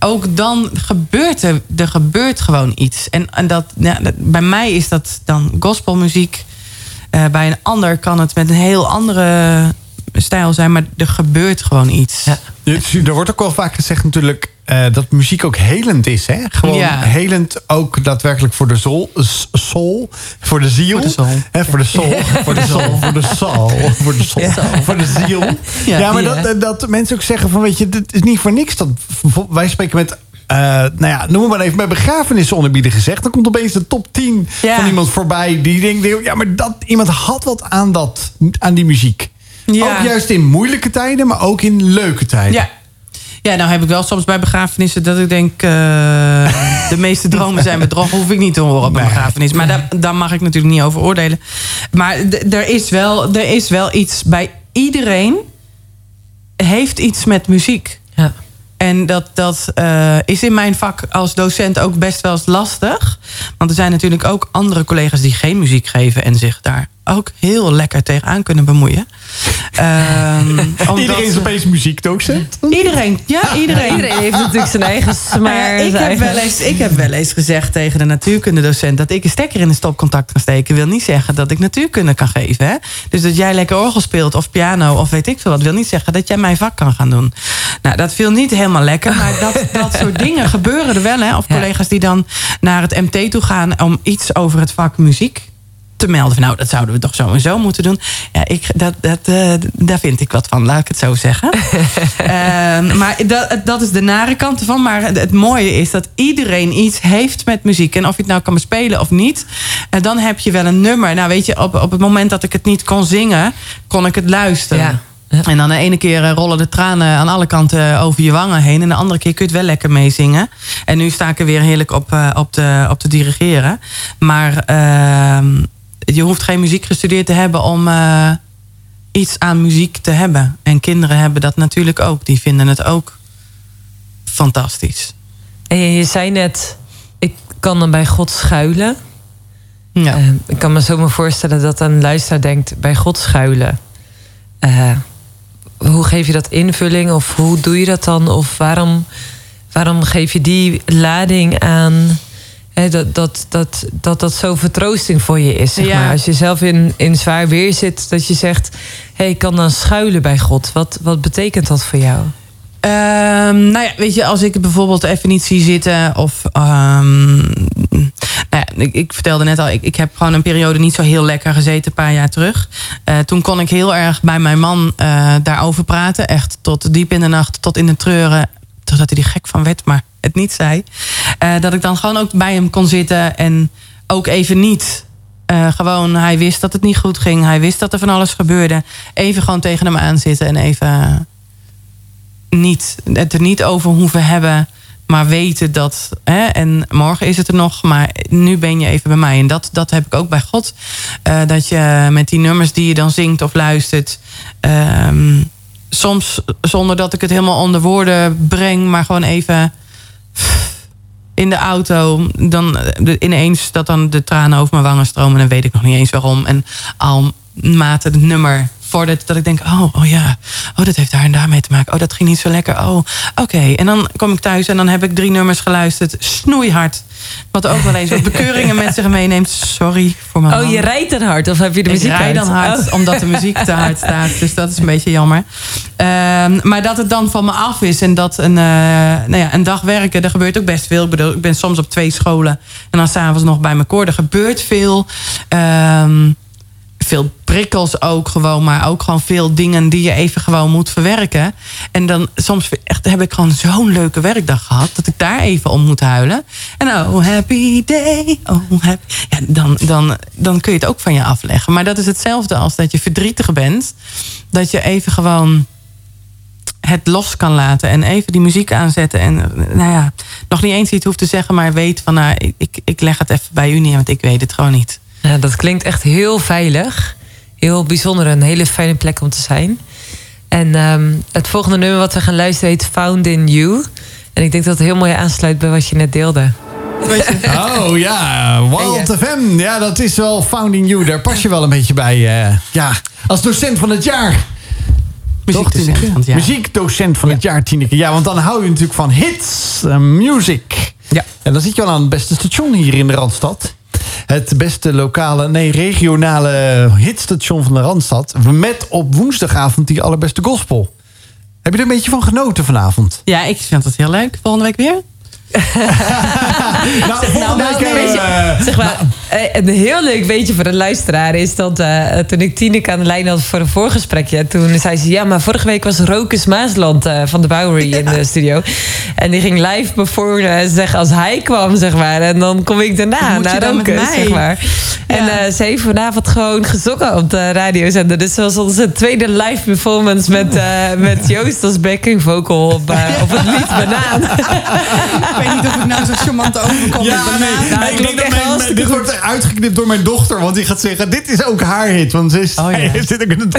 ook dan gebeurt er, er gebeurt gewoon iets. En, en dat, ja, dat- bij mij is dat dan gospelmuziek. Eh, bij een ander kan het met een heel andere stijl zijn, maar er gebeurt gewoon iets. Ja. Er wordt ook wel vaak gezegd natuurlijk eh, dat muziek ook helend is. Hè? Gewoon Ja. helend ook daadwerkelijk voor de soul. s- soul voor de ziel. Voor de soul. Hè, voor de soul. Voor de soul. Voor de soul. Voor de soul. Voor de ziel. Ja, Ja, maar dat, dat mensen ook zeggen van weet je, dit is niet voor niks. Dat, wij spreken met... eh, nou ja, noem maar even bij begrafenissen onderbieden gezegd. Dan komt opeens de top 10 Ja. van iemand voorbij. Die denkt, ja, maar dat, iemand had wat aan, dat, aan die muziek. Ja. Ook juist in moeilijke tijden, maar ook in leuke tijden. Ja. Ja, nou heb ik wel soms bij begrafenissen dat ik denk... eh, de meeste dromen zijn bedrog. Hoef ik niet te horen op een begrafenis. Maar daar, daar mag ik natuurlijk niet over oordelen. Maar er is, wel, er is wel iets bij iedereen... heeft iets met muziek. Ja. En dat, dat eh, is in mijn vak als docent ook best wel eens lastig. Want er zijn natuurlijk ook andere collega's die geen muziek geven... en zich daar ook heel lekker tegenaan kunnen bemoeien. Ehm, omdat- Iedereen is opeens muziekdocent. Iedereen, ja, iedereen. Iedereen heeft natuurlijk zijn eigen Maar smaak. ja, ik, heb eigen- wel eens, ik heb wel eens gezegd tegen de natuurkundedocent... dat ik een stekker in de stopcontact kan steken... wil niet zeggen dat ik natuurkunde kan geven. Hè? Dus dat jij lekker orgel speelt of piano of weet ik veel wat... wil niet zeggen dat jij mijn vak kan gaan doen. Nou, dat viel niet helemaal lekker. Maar dat, dat soort dingen gebeuren er wel. Hè? Of collega's die dan naar het MT toe gaan... om iets over het vak muziek te melden. Van, nou, dat zouden we toch zo en zo moeten doen. Ja, ik, dat, dat, eh, daar vind ik wat van, laat ik het zo zeggen. Ehm, maar dat, dat is de nare kant ervan. Maar het, mooie is dat iedereen iets heeft met muziek. En of je het nou kan bespelen of niet. eh, dan heb je wel een nummer. Nou, weet je, op, op het moment dat ik het niet kon zingen... kon ik het luisteren. Ja. En dan de ene keer eh, rollen de tranen aan alle kanten over je wangen heen. En de andere keer kun je het wel lekker meezingen. En nu sta ik er weer heerlijk op, op, te, op te dirigeren. Maar ehm, je hoeft geen muziek gestudeerd te hebben om eh, iets aan muziek te hebben. En kinderen hebben dat natuurlijk ook. Die vinden het ook fantastisch. En je, je zei net, ik kan dan bij God schuilen. Ja. Eh, ik kan me zo maar voorstellen dat een luisteraar denkt, bij God schuilen. Eh, hoe geef je dat invulling? Of hoe doe je dat dan? Of waarom, waarom geef je die lading aan... Dat, dat, dat, dat dat zo vertroosting voor je is. Zeg Ja. maar. Als je zelf in, in zwaar weer zit, dat je zegt... hey, ik kan dan schuilen bij God. Wat, wat betekent dat voor jou? Ehm, nou ja, weet je, als ik bijvoorbeeld even niet zie zitten of... ehm, nou ja, ik, ik vertelde net al, ik, ik heb gewoon een periode niet zo heel lekker gezeten, een paar jaar terug. Eh, toen kon ik heel erg bij mijn man eh, daarover praten. Echt tot diep in de nacht, tot in de treuren. Totdat hij er gek van werd, maar het niet zei. Eh, dat ik dan gewoon ook bij hem kon zitten en ook even niet... Eh, gewoon, hij wist dat het niet goed ging. Hij wist dat er van alles gebeurde. Even gewoon tegen hem aanzitten en even niet, het er niet over hoeven hebben. Maar weten dat. Hè, en morgen is het er nog. Maar nu ben je even bij mij. En dat, dat heb ik ook bij God. Eh, dat je met die nummers die je dan zingt of luistert. ehm, soms zonder dat ik het helemaal onder woorden breng. Maar gewoon even in de auto. Dan ineens dat dan de tranen over mijn wangen stromen. En dan weet ik nog niet eens waarom. En al mate het nummer voordat dat ik denk, oh, oh ja, oh, dat heeft daar en daarmee te maken. Oh, dat ging niet zo lekker. Oh, oké. En dan kom ik thuis en dan heb ik drie nummers geluisterd. Snoeihard. Wat ook wel eens wat bekeuringen met zich meeneemt. Sorry voor mijn Oh, je rijdt dan hard of heb je de Ik muziek rij uit? dan hard, Oh. omdat de muziek te hard staat. Dus dat is een beetje jammer. Ehm, maar dat het dan van me af is en dat een, eh, nou ja, een dag werken, er gebeurt ook best veel. Ik bedoel, ik ben soms op twee scholen en dan s'avonds nog bij mijn koor. Er gebeurt veel. Ehm, veel prikkels ook gewoon, maar ook gewoon veel dingen die je even gewoon moet verwerken. En dan soms echt heb ik gewoon zo'n leuke werkdag gehad dat ik daar even om moet huilen. En oh happy day, oh happy. Dan, dan, dan kun je het ook van je afleggen. Maar dat is hetzelfde als dat je verdrietig bent, dat je even gewoon het los kan laten en even die muziek aanzetten. En nou ja, nog niet eens iets hoeft te zeggen, maar weet van nou, ik- ik, ik leg het even bij u neer, want ik weet het gewoon niet. Ja, dat klinkt echt heel veilig. Heel bijzonder. Een hele fijne plek om te zijn. En ehm, het volgende nummer wat we gaan luisteren heet Found in You. En ik denk dat het heel mooi aansluit bij wat je net deelde. Oh ja, Wild FM. Ja, dat is wel Founding You. Daar pas je wel een beetje bij. eh, ja, als docent van het jaar. Muziekdocent van het jaar. Muziekdocent van het jaar, Tineke. Ja, want dan hou je natuurlijk van hits, eh, music. Ja. En dan zit je al aan het beste station hier in de Randstad. Het beste lokale, nee, regionale hitstation van de Randstad. Met op woensdagavond die allerbeste gospel. Heb je er een beetje van genoten vanavond? Ja, ik vind het heel leuk. Volgende week weer? nou, nou, week, eh, Zeg maar, een heel leuk weetje voor de luisteraar is dat eh, toen ik Tineke aan de lijn had voor een voorgesprekje, toen zei ze: Ja, maar vorige week was Rokus Maasland eh, van de Bowery in de studio. En die ging live performen zeggen als hij kwam, zeg maar. En dan kom ik daarna naar Rokus, zeg maar. En Ja. eh, ze heeft vanavond gewoon gezongen op de radiozender. Dus zoals onze tweede live performance met, met Joost als backing vocal op, op het lied Banaan. Ik weet niet of ik nou zo charmant overkom. Ja, nee, ik denk dat mijn- dit wordt uitgeknipt door mijn dochter. Want die gaat zeggen, dit is ook haar hit. Want ze is, Oh, ja. hij zit ook in het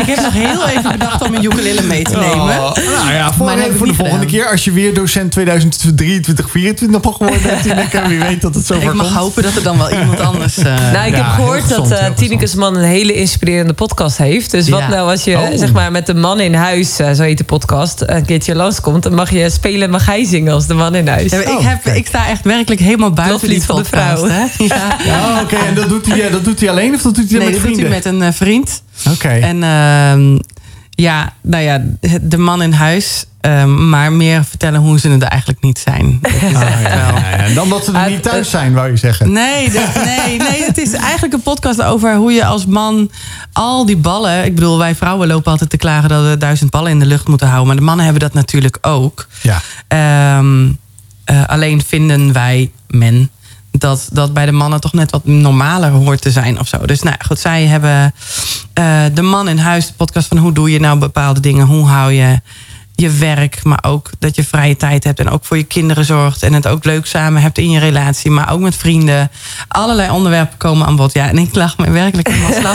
Ik heb nog heel even bedacht om een ukulele mee te nemen. Oh, nou ja, voor, de volgende gedaan. keer. Als je weer docent 2023, 24 mag worden. Tineke, wie weet dat het zo Ik mag hopen dat er dan wel iemand anders... eh, Nou, ik Ja, heb gehoord gezond, dat uh, Tineke's man een hele inspirerende podcast heeft. Dus wat nou als je Oh. zeg maar met de man in huis, eh, zo heet de podcast, een keertje langskomt, dan mag je spelen, mag hij zingen als de man in Ja, ik, Oh, heb, ik sta echt werkelijk helemaal buiten die van de vrouw. hè? Ja. Ja, oké. En dat doet, hij, eh, dat doet hij alleen of dat doet hij Nee, met dat doet vrienden? hij met een eh, vriend. Oké. En ehm, ja, nou ja, de man in huis. ehm, maar meer vertellen hoe ze het eigenlijk niet zijn. Dat is Ah, ja, wel. ja, ja. En dan dat ze er Ah, niet thuis eh, zijn, wou je zeggen. Nee, dat- nee, nee, het is eigenlijk een podcast over hoe je als man al die ballen. Ik bedoel, wij vrouwen lopen altijd te klagen dat we duizend ballen in de lucht moeten houden. Maar de mannen hebben dat natuurlijk ook. Ja. Ehm, eh, alleen vinden wij, men, dat dat bij de mannen toch net wat normaler hoort te zijn of zo. Dus nou goed, zij hebben eh, de man in huis, de podcast van hoe doe je nou bepaalde dingen, hoe hou je je werk, maar ook dat je vrije tijd hebt en ook voor je kinderen zorgt en het ook leuk samen hebt in je relatie, maar ook met vrienden. Allerlei onderwerpen komen aan bod. Ja, en ik lach me werkelijk helemaal slap.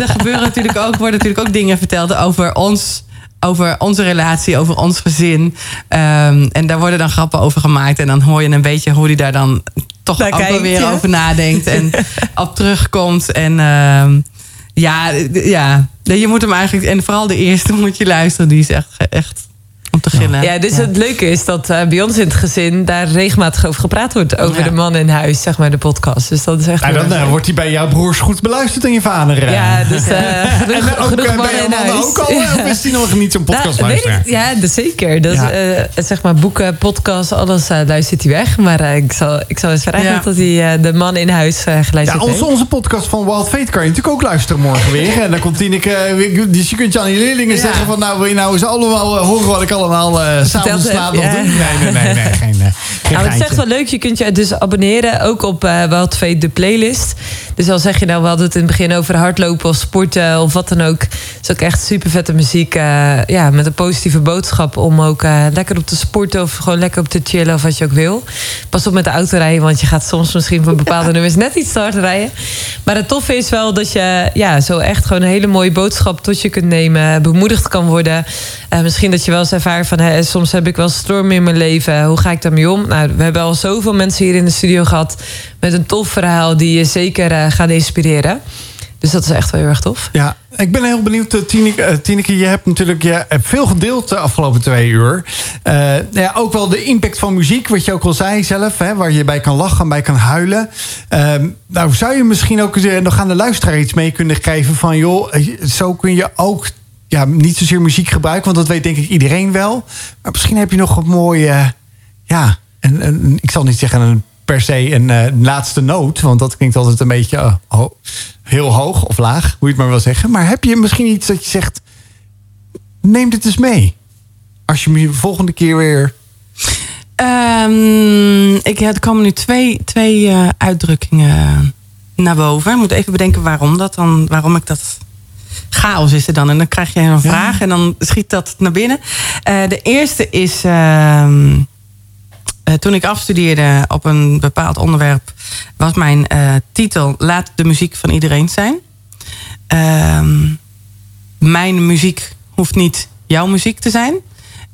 er gebeuren natuurlijk ook, worden natuurlijk ook dingen verteld over ons over onze relatie, over ons gezin. Ehm, en daar worden dan grappen over gemaakt. En dan hoor je een beetje hoe hij daar dan toch Daar ook kijkt, weer ja. over nadenkt. En op terugkomt. En ehm, ja, ja, je moet hem eigenlijk... En vooral de eerste moet je luisteren. Die is echt, echt om te gillen. Ja, dus het leuke is dat eh, bij ons in het gezin daar regelmatig over gepraat wordt. Over Ja. de man in huis, zeg maar, de podcast. Dus dat is echt. Nou, heel dan eh, wordt hij bij jouw broers goed beluisterd en je vader. eh. ja, dus eh genoeg, en ook genoeg mannen bij in jouw mannen huis. ook al? Of is hij nog niet zo'n podcast Nou, ik, luisteraar? ja, dat zeker. Dat, Ja. eh, zeg maar boeken, podcasts, alles eh, luistert hij weg. Maar eh, ik, zal, ik zal eens vragen Ja. dat hij de man in huis eh, Ja, geluisterd onze, heeft. onze podcast van Wild Fate kan je natuurlijk ook luisteren morgen weer. En dan komt Tineke... eh, Dus je kunt je aan die leerlingen Ja. zeggen van... Nou, wil je nou eens allemaal horen wat ik allemaal s'avonds heb, laat nog ja. doen? Nee, nee, nee. nee geen, eh, geen Nou, het is echt wel leuk. Je kunt je dus abonneren, ook op eh Wild Fate, de playlist. Dus al zeg je nou, we hadden het in het begin over hardlopen of sporten of wat dan ook. Het is ook echt super vette muziek. eh, ja, met een positieve boodschap om ook eh, lekker op te sporten of gewoon lekker op te chillen of wat je ook wil. Pas op met de auto rijden, want je gaat soms misschien van bepaalde nummers net iets te hard rijden. Maar het toffe is wel dat je ja, zo echt gewoon een hele mooie boodschap tot je kunt nemen, bemoedigd kan worden. Eh, misschien dat je wel eens ervaart van hè, soms heb ik wel storm in mijn leven. Hoe ga ik daarmee om? Nou, we hebben al zoveel mensen hier in de studio gehad met een tof verhaal die je zeker eh, gaan inspireren. Dus dat is echt wel heel erg tof. Ja, ik ben heel benieuwd. eh, Tineke, eh, Tineke, je hebt natuurlijk je hebt veel gedeeld de afgelopen twee uur. Ja, ook wel de impact van muziek, wat je ook al zei zelf. Hè, waar je bij kan lachen, bij kan huilen. Ehm, nou, zou je misschien ook nog aan de luisteraar iets mee kunnen geven van... joh, zo kun je ook ja, niet zozeer muziek gebruiken... want dat weet denk ik iedereen wel. Maar misschien heb je nog een mooie... ja, een, een, ik zal niet zeggen een per se een eh, laatste noot... want dat klinkt altijd een beetje eh, ho- heel hoog of laag, hoe je het maar wil zeggen. Maar heb je misschien iets dat je zegt... neem dit eens mee. Als je me de volgende keer weer... Ehm, ik, er komen nu twee, twee eh, uitdrukkingen naar boven. Ik moet even bedenken waarom, dat dan, waarom ik dat... Chaos is er dan. En dan krijg je een vraag en dan schiet dat naar binnen. De eerste is... ehm, eh, toen ik afstudeerde op een bepaald onderwerp... was mijn eh, titel... Laat de muziek van iedereen zijn. Ehm, mijn muziek hoeft niet jouw muziek te zijn.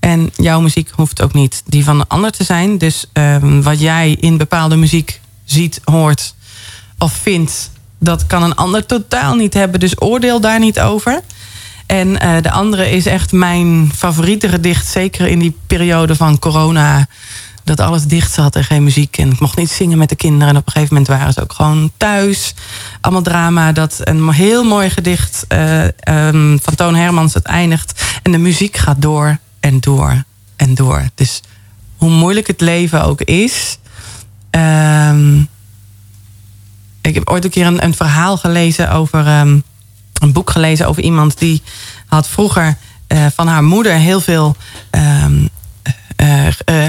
En jouw muziek hoeft ook niet die van een ander te zijn. Dus ehm, wat jij in bepaalde muziek ziet, hoort of vindt... dat kan een ander totaal niet hebben. Dus oordeel daar niet over. En eh, de andere is echt mijn favoriete gedicht. Zeker in die periode van corona. Dat alles dicht zat en geen muziek. En ik mocht niet zingen met de kinderen. En op een gegeven moment waren ze ook gewoon thuis. Allemaal drama. Dat een heel mooi gedicht eh, ehm, van Toon Hermans. Het eindigt. En de muziek gaat door en door en door. Dus hoe moeilijk het leven ook is. Ehm, ik heb ooit een keer een, een verhaal gelezen over. ehm, een boek gelezen over iemand die had vroeger eh, van haar moeder heel veel.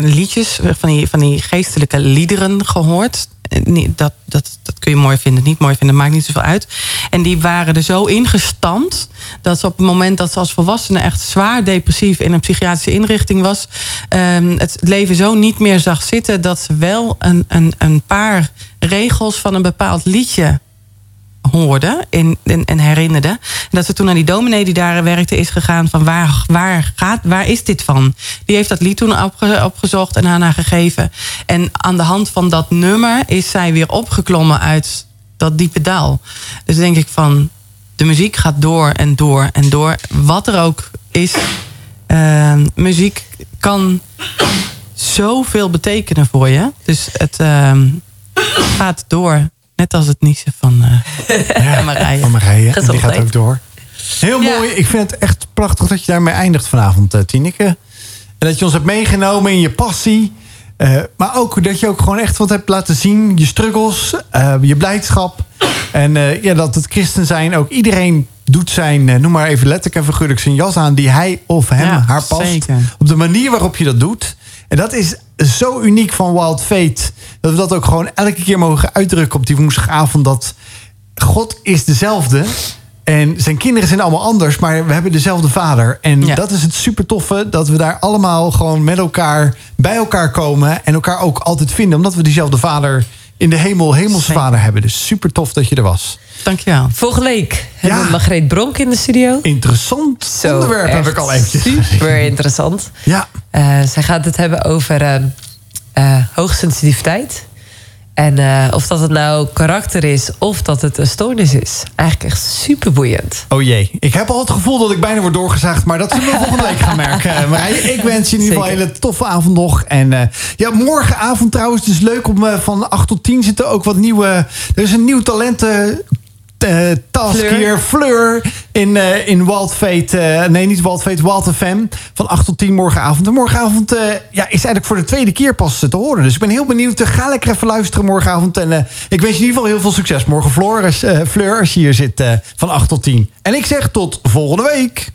Liedjes, van die, van die geestelijke liederen gehoord. Eh, Dat, dat, dat kun je mooi vinden, niet mooi vinden, maakt niet zoveel uit. En die waren er zo ingestampt dat ze op het moment dat ze als volwassene echt zwaar depressief in een psychiatrische inrichting was, ehm, het leven zo niet meer zag zitten dat ze wel een, een, een paar regels van een bepaald liedje hoorde en, en, en herinnerde. Dat ze toen naar die dominee die daar werkte is gegaan van waar, waar, gaat, waar is dit van? Die heeft dat lied toen opge- opgezocht en aan haar gegeven. En aan de hand van dat nummer is zij weer opgeklommen uit dat diepe dal. Dus denk ik van, de muziek gaat door en door en door. Wat er ook is, eh, muziek kan zoveel betekenen voor je. Dus het ehm, gaat door. Net als het niezen van eh Marije. Van Marije. En die gaat ook door. Heel Ja. mooi. Ik vind het echt prachtig dat je daarmee eindigt vanavond, eh, Tineke. En dat je ons hebt meegenomen in je passie. Eh, maar ook dat je ook gewoon echt wat hebt laten zien. Je struggles, eh, je blijdschap. En eh, ja, dat het christen zijn ook iedereen doet zijn, eh, noem maar even letterlijk en figuurlijk, zijn jas aan die hij of hem, Ja, haar past. zeker. Op de manier waarop je dat doet. En dat is zo uniek van Wild Fate. Dat we dat ook gewoon elke keer mogen uitdrukken op die woensdagavond. Dat God is dezelfde. En zijn kinderen zijn allemaal anders, maar we hebben dezelfde vader. En Ja. dat is het super toffe, dat we daar allemaal gewoon met elkaar bij elkaar komen. En elkaar ook altijd vinden, omdat we diezelfde vader in de hemel, hemelse Zeker. vader hebben. Dus super tof dat je er was. Dankjewel. Volgende week hebben Ja. we Margreet Bronk in de studio. Interessant Zo, onderwerp heb ik al eventjes. Super interessant. Ja, Eh, zij gaat het hebben over eh, eh, hoogsensitiviteit. En eh, of dat het nou karakter is of dat het een stoornis is. Eigenlijk echt super boeiend. Oh jee, ik heb al het gevoel dat ik bijna word doorgezaagd. Maar dat zullen we volgende week gaan merken. Eh, Marije, ik wens je in ieder geval een hele toffe avond nog. En eh, ja, morgenavond trouwens, is leuk om van 8 tot 10 zitten ook wat nieuwe... Er is een nieuw talenten... eh, task Fleur. in, eh, in Wild Fate. eh, nee, niet Wild Fate, Wild FM. Van 8 tot 10 morgenavond. En morgenavond ja, is eigenlijk voor de tweede keer pas te horen. Dus ik ben heel benieuwd. Ga lekker even luisteren morgenavond. En ik wens je in ieder geval heel veel succes morgen. Fleur, als, Fleur, als je hier zit van 8 tot 10. En ik zeg tot volgende week.